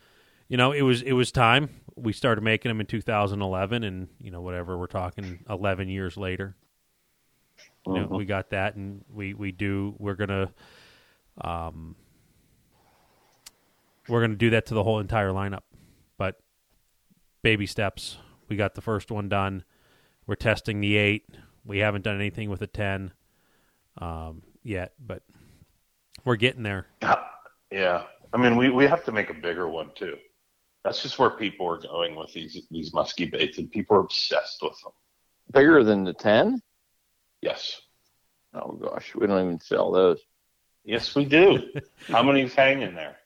you know it was it was time we started making them in 2011, and you know whatever we're talking 11 years later. You know, Mhm. we got that, and we we do. We're gonna, um, we're gonna do that to the whole entire lineup. But baby steps. We got the first one done. We're testing the eight. We haven't done anything with the ten um, yet, but we're getting there. Yeah, I mean, we, we have to make a bigger one too. That's just where people are going with these these musky baits, and people are obsessed with them. Bigger than the 10? Yes, Oh, gosh. We don't even sell those. yes, we do. How many's hanging there?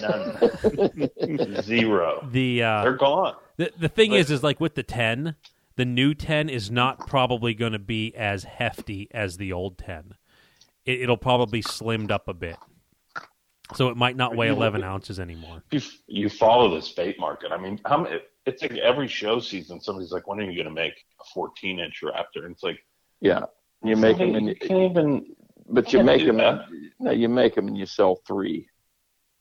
None. Zero. The uh, They're gone. The the thing But- is, is like with the ten, the new ten is not probably going to be as hefty as the old ten. It, it'll probably slimmed up a bit, so it might not weigh eleven ounces anymore. You you follow this bait market. I mean, how many, it's like every show season. Somebody's like, "When are you going to make a 14 inch raptor?" And it's like, Yeah. You make them and you you, can't even. but you make them, that. no, you make them and you sell three,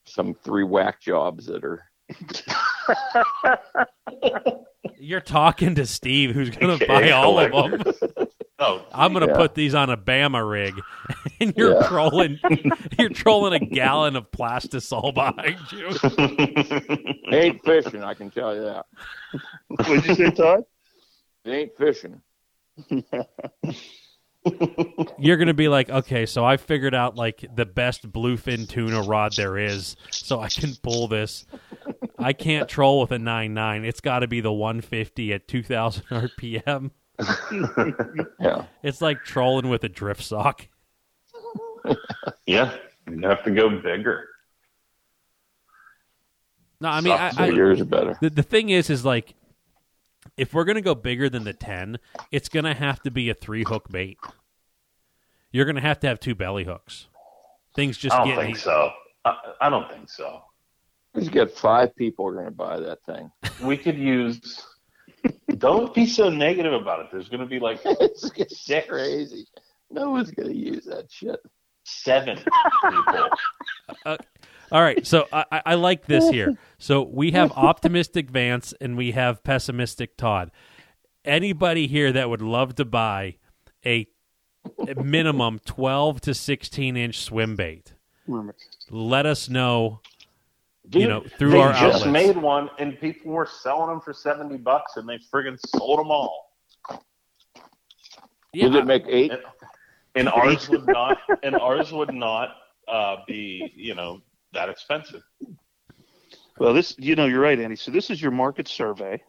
some three whack jobs that are, You're talking to Steve, who's going to buy all of them. No, I'm going to Yeah. put these on a Bama rig, and you're Yeah. trolling. You're trolling a gallon of plastisol behind you. they ain't fishing, I can tell you that. What'd you say, Todd? They ain't fishing. You're going to be like, okay, so I figured out like the best bluefin tuna rod there is, so I can pull this. I can't troll with a nine nine. It's got to be the 150 at 2,000 RPM. Yeah. It's like trolling with a drift sock. Yeah, you have to go bigger. No, I mean, I, I, yours are better. the the thing is, is like, if we're gonna go bigger than the 10, it's gonna have to be a three hook bait. You're gonna have to have two belly hooks. Things just I don't get think so. I, I don't think so. He's got five people are going to buy that thing. We could use. Don't be so negative about it. There's going to be like it's it's Six. crazy. No one's going to use that shit. seven people. Uh, all right, so I, I- I like this here. So we have optimistic Vance and we have pessimistic Todd. Anybody here that would love to buy a, a minimum twelve to sixteen inch swim bait, let us know. Dude, You know, through they our just outlets. made one, and people were selling them for seventy bucks, and they friggin' sold them all. Does it make eight? And, and ours would not, and ours would not uh, be, you know, that expensive. well, this you know you're right, Andy. So this is your market survey,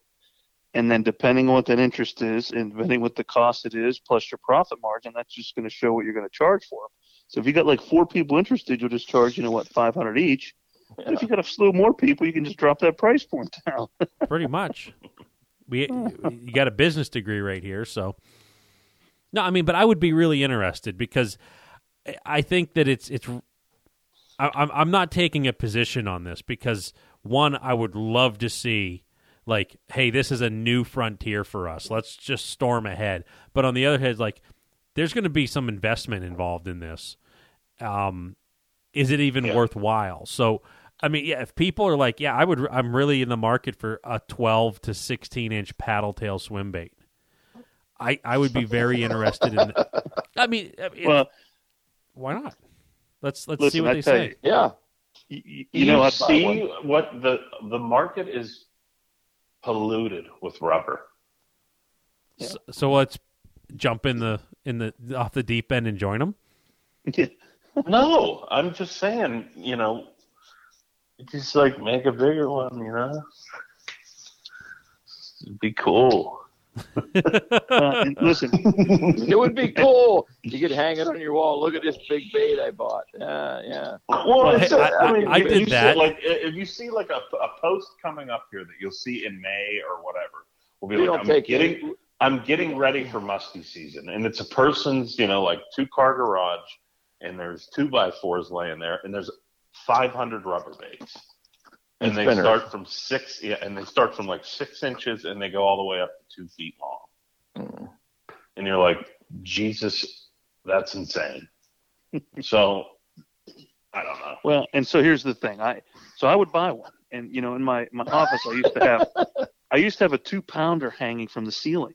and then depending on what that interest is, and depending what the cost it is, plus your profit margin, that's just going to show what you're going to charge for them. So if you got like four people interested, you'll just charge you know what five hundred each. And if you got a slew more people, you can just drop that price point down. Pretty much. We you got a business degree right here, so no, I mean, but I would be really interested because I think that it's it's. I, I'm I'm not taking a position on this because one, I would love to see like, hey, this is a new frontier for us. Let's just storm ahead. But on the other hand, like, there's going to be some investment involved in this. Um, is it even Yeah. worthwhile? So, I mean, yeah, if people are like, yeah, I would, I'm really in the market for a 12 to 16 inch paddle tail swim bait. I, I would be very interested in. I mean, it- well, why not? Let's let's see what I they say. you, Yeah. you, you, You, know, see what the the market is polluted with rubber. So, so let's jump in the in the off the deep end and join them. No, I'm just saying, you know, just like make a bigger one, you know. It'd be cool. Uh, listen, It would be cool. You could hang it on your wall. Look at this big bait I bought. Yeah, yeah. Well, Hey, it's a- I- I mean, I if did you see- that. like, if you see like a, a post coming up here that you'll see in May or whatever, we'll be We like, don't I'm take getting, any- I'm getting ready for muskie season, and it's a person's, you know, like two car garage, and there's two by fours laying there, and there's 500 rubber baits, and And they spinners. start from six, yeah, and they start from like six inches, and they go all the way up to two feet long, Mm. and you're like, Jesus, that's insane. so, I don't know. Well, and so here's the thing. I so I would buy one, and you know, in my my office, I used to have I used to have a two pounder hanging from the ceiling,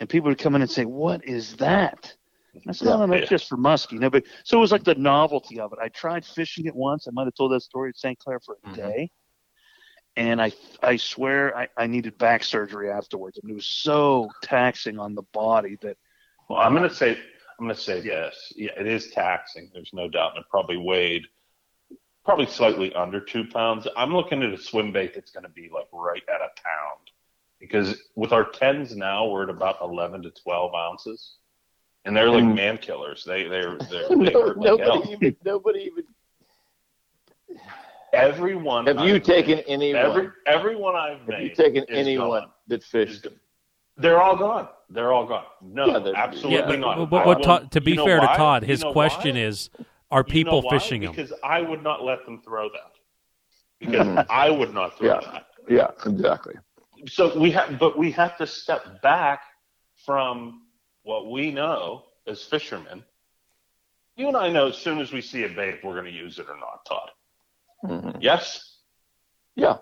and people would come in and say, "What is that?" And I said, "Oh, no, that's just for muskie." No, but so it was like the novelty of it. I tried fishing it once. I might have told that story at St. Clair for a Mhm. day, and I I swear I, I needed back surgery afterwards. I mean, it was so taxing on the body that Well, I'm going to say I'm to say yes. Yeah, it is taxing. There's no doubt, and it probably weighed probably slightly under two pounds. I'm looking at a swim bait that's going to be like right at a pound, because with our tens now we're at about 11 to 12 ounces, and they're like man killers. They they're, they're they No, hurt like nobody even. Nobody even. Everyone Have you I've taken made- anyone? every everyone I've made? have you taken anyone gone. that fished them? They're all gone. They're all gone. No, Yeah, absolutely Yeah, not. but, but I what Todd- to be you know fair to why? Todd, You his know question why? is: Are You know people why? fishing them? Because I would not let them throw that. Because Mhm. I would not throw Yeah. that. Yeah, exactly. So we have, but we have to step back from what we know as fishermen. You and I know as soon as we see a bait, if we're going to use it or not, Todd. Mhm. Yes. Yeah.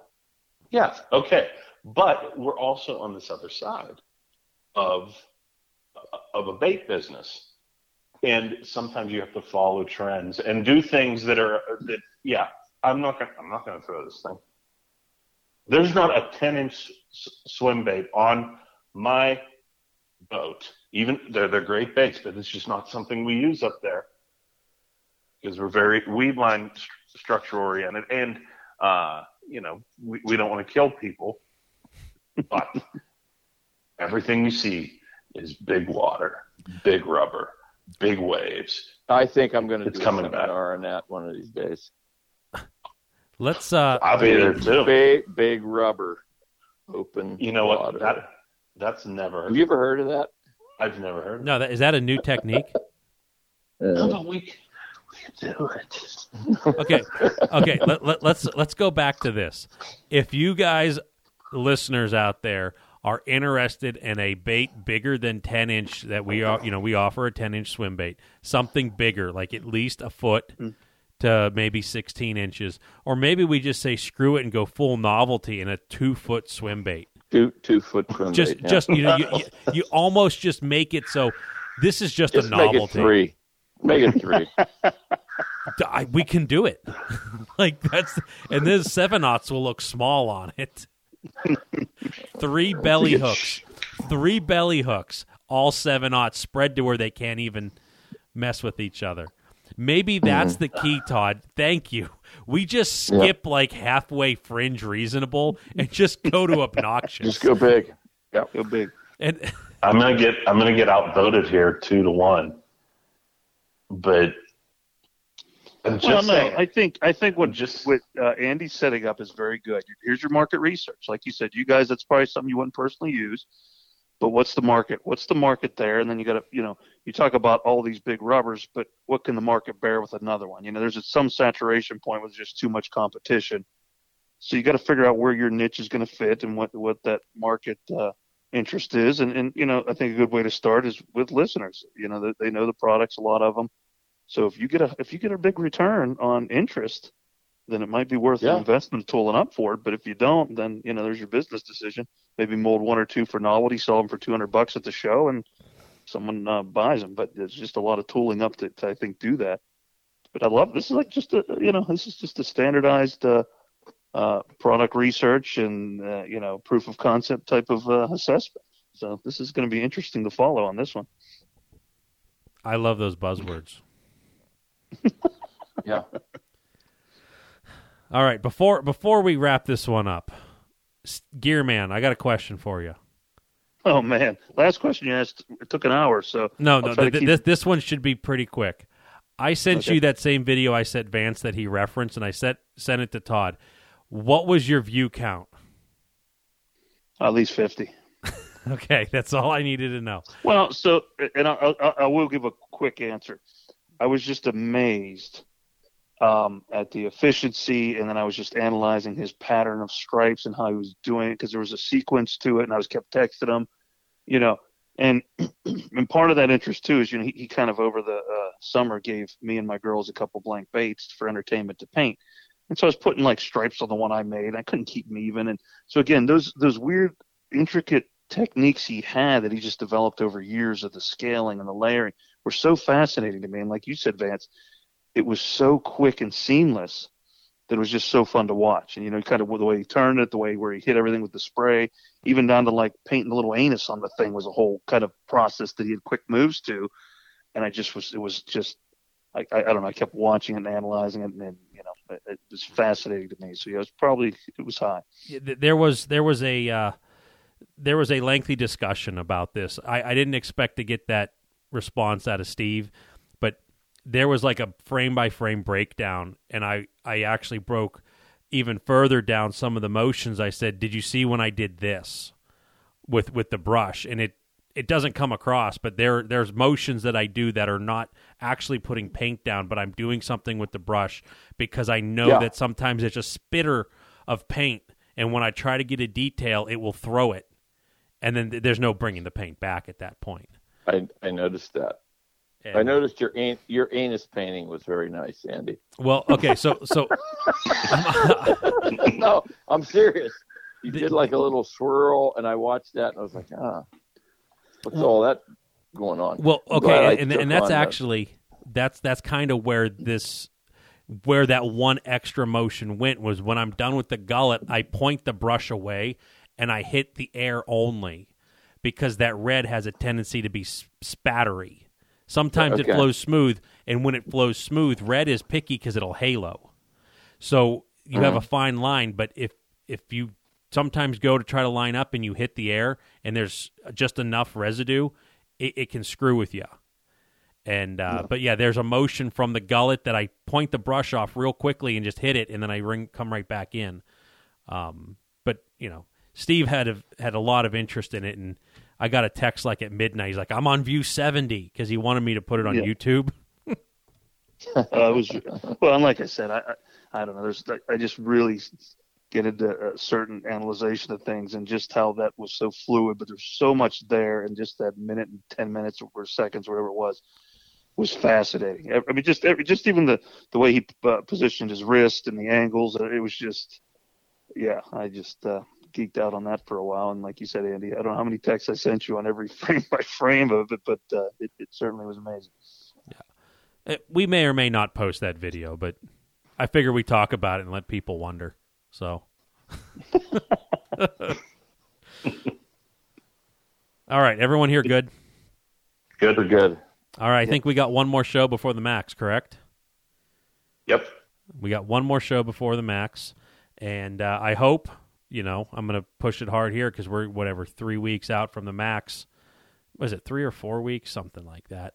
Yeah. Okay. But we're also on this other side of of a bait business, and sometimes you have to follow trends and do things that are that. Yeah, I'm not gonna I'm not gonna throw this thing. There's not a 10 inch s- swim bait on my boat. Even they're they're great baits, but it's just not something we use up there because we're very weed line st- structure oriented and uh, you know, we, we don't want to kill people, but everything you see is big water, big rubber, big waves. I think I'm going to It's do coming a back. seminar on that one of these days. Let's uh I'll be there too. Big, big rubber, open. You know what? water. That that's never. Have you ever heard of that? I've never heard. Of no, that, is that a new technique? No, Uh, but we we do it. Okay, okay. Let, let, let's let's go back to this. If you guys, listeners out there, are interested in a bait bigger than ten inch that we are, you know, we offer a ten inch swim bait, something bigger, like at least a foot to maybe sixteen inches, or maybe we just say screw it and go full novelty in a two foot swim bait. Two two foot Just yeah. just you know you, you, you almost just make it so. This is just, just a make it three. Make it three. I, we can do it. like that's and this seven aughts will look small on it. Three belly hooks, three belly hooks, all seven aughts spread to where they can't even mess with each other. Maybe that's the key, Todd. Thank you. We just skip like halfway fringe reasonable and just go to obnoxious. just go big. Yep. Go big. and I'm gonna get I'm gonna get outvoted here two to one. But I'm just well, no, saying, I think I think what Just- what uh, Andy's setting up is very good. Here's your market research, like you said. You guys, that's probably something you wouldn't personally use, but what's the market? What's the market there? And then you got to, you know, you talk about all these big rubbers, but what can the market bear with another one? You know, there's some saturation point with just too much competition. So you got to figure out where your niche is going to fit and what what that market uh, interest is. And and you know, I think a good way to start is with listeners. You know, they, they know the products, a lot of them. So if you get a if you get a big return on interest, then it might be worth Yeah. the investment tooling up for it. But if you don't, then you know there's your business decision. Maybe mold one or two for novelty, sell them for two hundred bucks at the show, and someone uh, buys them. But there's just a lot of tooling up to, to I think do that. But I love this is like just a you know this is just a standardized uh, uh, product research and uh, you know proof of concept type of uh, assessment. So this is going to be interesting to follow on this one. I love those buzzwords. Yeah. All right, before before we wrap this one up, S- Gearman, I got a question for you. Oh man, last question you asked it took an hour. So No, I'll no, th- keep- this this one should be pretty quick. I sent Okay. you that same video I sent Vance that he referenced, and I sent sent it to Todd. What was your view count? at least fifty. Okay, that's all I needed to know. Well, so and I, I, I will give a quick answer. I was just amazed um, at the efficiency, and then I was just analyzing his pattern of stripes and how he was doing it because there was a sequence to it, and I was kept texting him, you know, and and part of that interest too is you know he, he kind of over the uh, summer gave me and my girls a couple blank baits for entertainment to paint. And so I was putting like stripes on the one I made. I couldn't keep them even. And so again, those those weird, intricate techniques he had that he just developed over years of the scaling and the layering were so fascinating to me. And like you said, Vance, it was so quick and seamless that it was just so fun to watch. And you know, kind of the way he turned it, the way where he hit everything with the spray, even down to like painting the little anus on the thing was a whole kind of process that he had quick moves to. And I just was, it was just, I, I, I don't know, I kept watching it and analyzing it, and then you know, it, it was fascinating to me. So yeah, it was probably it was high. There was there was a uh, there was a lengthy discussion about this. I, I didn't expect to get that response out of Steve, there was like a frame by frame breakdown, and I I actually broke even further down some of the motions. I said, "Did you see when I did this with with the brush?" And it it doesn't come across, but there there's motions that I do that are not actually putting paint down, but I'm doing something with the brush because I know Yeah. that sometimes it's a spitter of paint, and when I try to get a detail, it will throw it, and then th- there's no bringing the paint back at that point. I I noticed that. And- I noticed your an- your anus painting was very nice, Andy. Well, okay, so so no, I'm serious. You did like a little swirl, and I watched that, and I was like, ah, what's all that going on? Well, I'm glad I okay, and took and that's actually that's that's kind of where this where that one extra motion went was when I'm done with the gullet, I point the brush away and I hit the air only because that red has a tendency to be spattery. Sometimes it flows smooth, and when it flows smooth, red is picky because it'll halo. So you have a fine line, but if if you sometimes go to try to line up and you hit the air and there's just enough residue, it, it can screw with you. And uh, but yeah, there's a motion from the gullet that I point the brush off real quickly and just hit it, and then I ring come right back in. Um, but you know, Steve had a, had a lot of interest in it, and I got a text like at midnight. He's like, "I'm on view 70" because he wanted me to put it on Yeah. YouTube. uh, it was well, and like I said, I, I I don't know. There's I just really get into a certain analyzation of things and just how that was so fluid, but there's so much there, and just that minute and ten minutes or seconds, whatever it was, was fascinating. I mean, just every, just even the the way he uh, positioned his wrist and the angles, it was just, yeah, I just. uh geeked out on that for a while and like you said andy i don't know how many texts i sent you on every frame by frame of it but uh, it, it certainly was amazing Yeah, We may or may not post that video, but I figure we talk about it and let people wonder. So, all right, everyone here good? Good. We're good. All right, I think we got one more show before the max, correct? Yep. We got one more show before the max, and uh, I hope you know I'm going to push it hard here because we're whatever three weeks out from the max. Was it three or four weeks, something like that?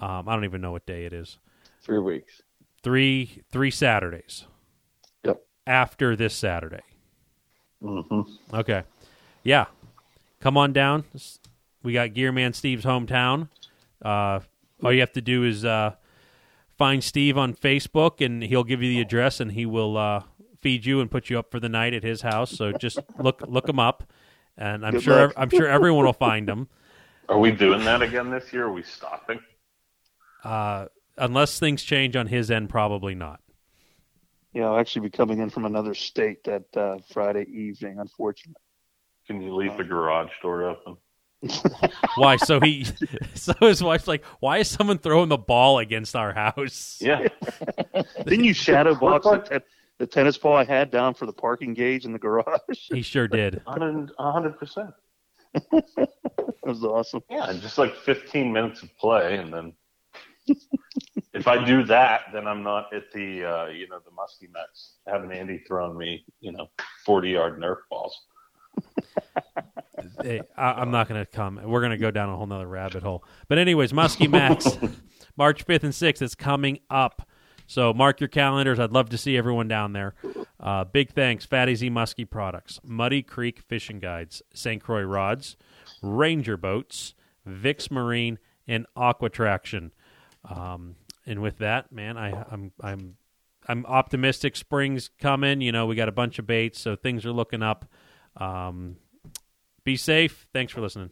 Um, I don't even know what day it is. Three weeks. Three three Saturdays Yep. after this Saturday. hmm Okay, yeah, come on down. We got Gearman Steve's hometown. Uh, all you have to do is uh, find Steve on Facebook, and he'll give you the address, and he will uh, feed you and put you up for the night at his house. So just look look him up, and I'm Good sure luck. I'm sure everyone will find him. Are we doing that again this year? Are we stopping? Uh, unless things change on his end, probably not. Yeah, I'll actually be coming in from another state that uh, Friday evening, unfortunately. Can you leave the garage door open? Why? So he, so his wife's like, why is someone throwing the ball against our house? Yeah. Didn't you shadow box the, ten- the tennis ball I had down for the parking gauge in the garage? He sure did. A hundred a hundred percent. that was awesome. Yeah, just like 15 minutes of play, and then if I do that, then I'm not at the uh, you know the Muskie Max having Andy throwing me you know 40 yard Nerf balls. Hey, I, I'm not going to come. We're going to go down a whole nother rabbit hole. But anyways, Muskie Max, March 5th and 6th is coming up. So mark your calendars. I'd love to see everyone down there. Uh, big thanks, Fat AZ Muskie Products, Muddy Creek Fishing Guides, St. Croix Rods, Ranger Boats, Vix Marine, and Aqua Traction. Um, and with that, man, I, I'm I'm I'm optimistic. Spring's coming. You know, we got a bunch of baits, so things are looking up. Um, be safe. Thanks for listening.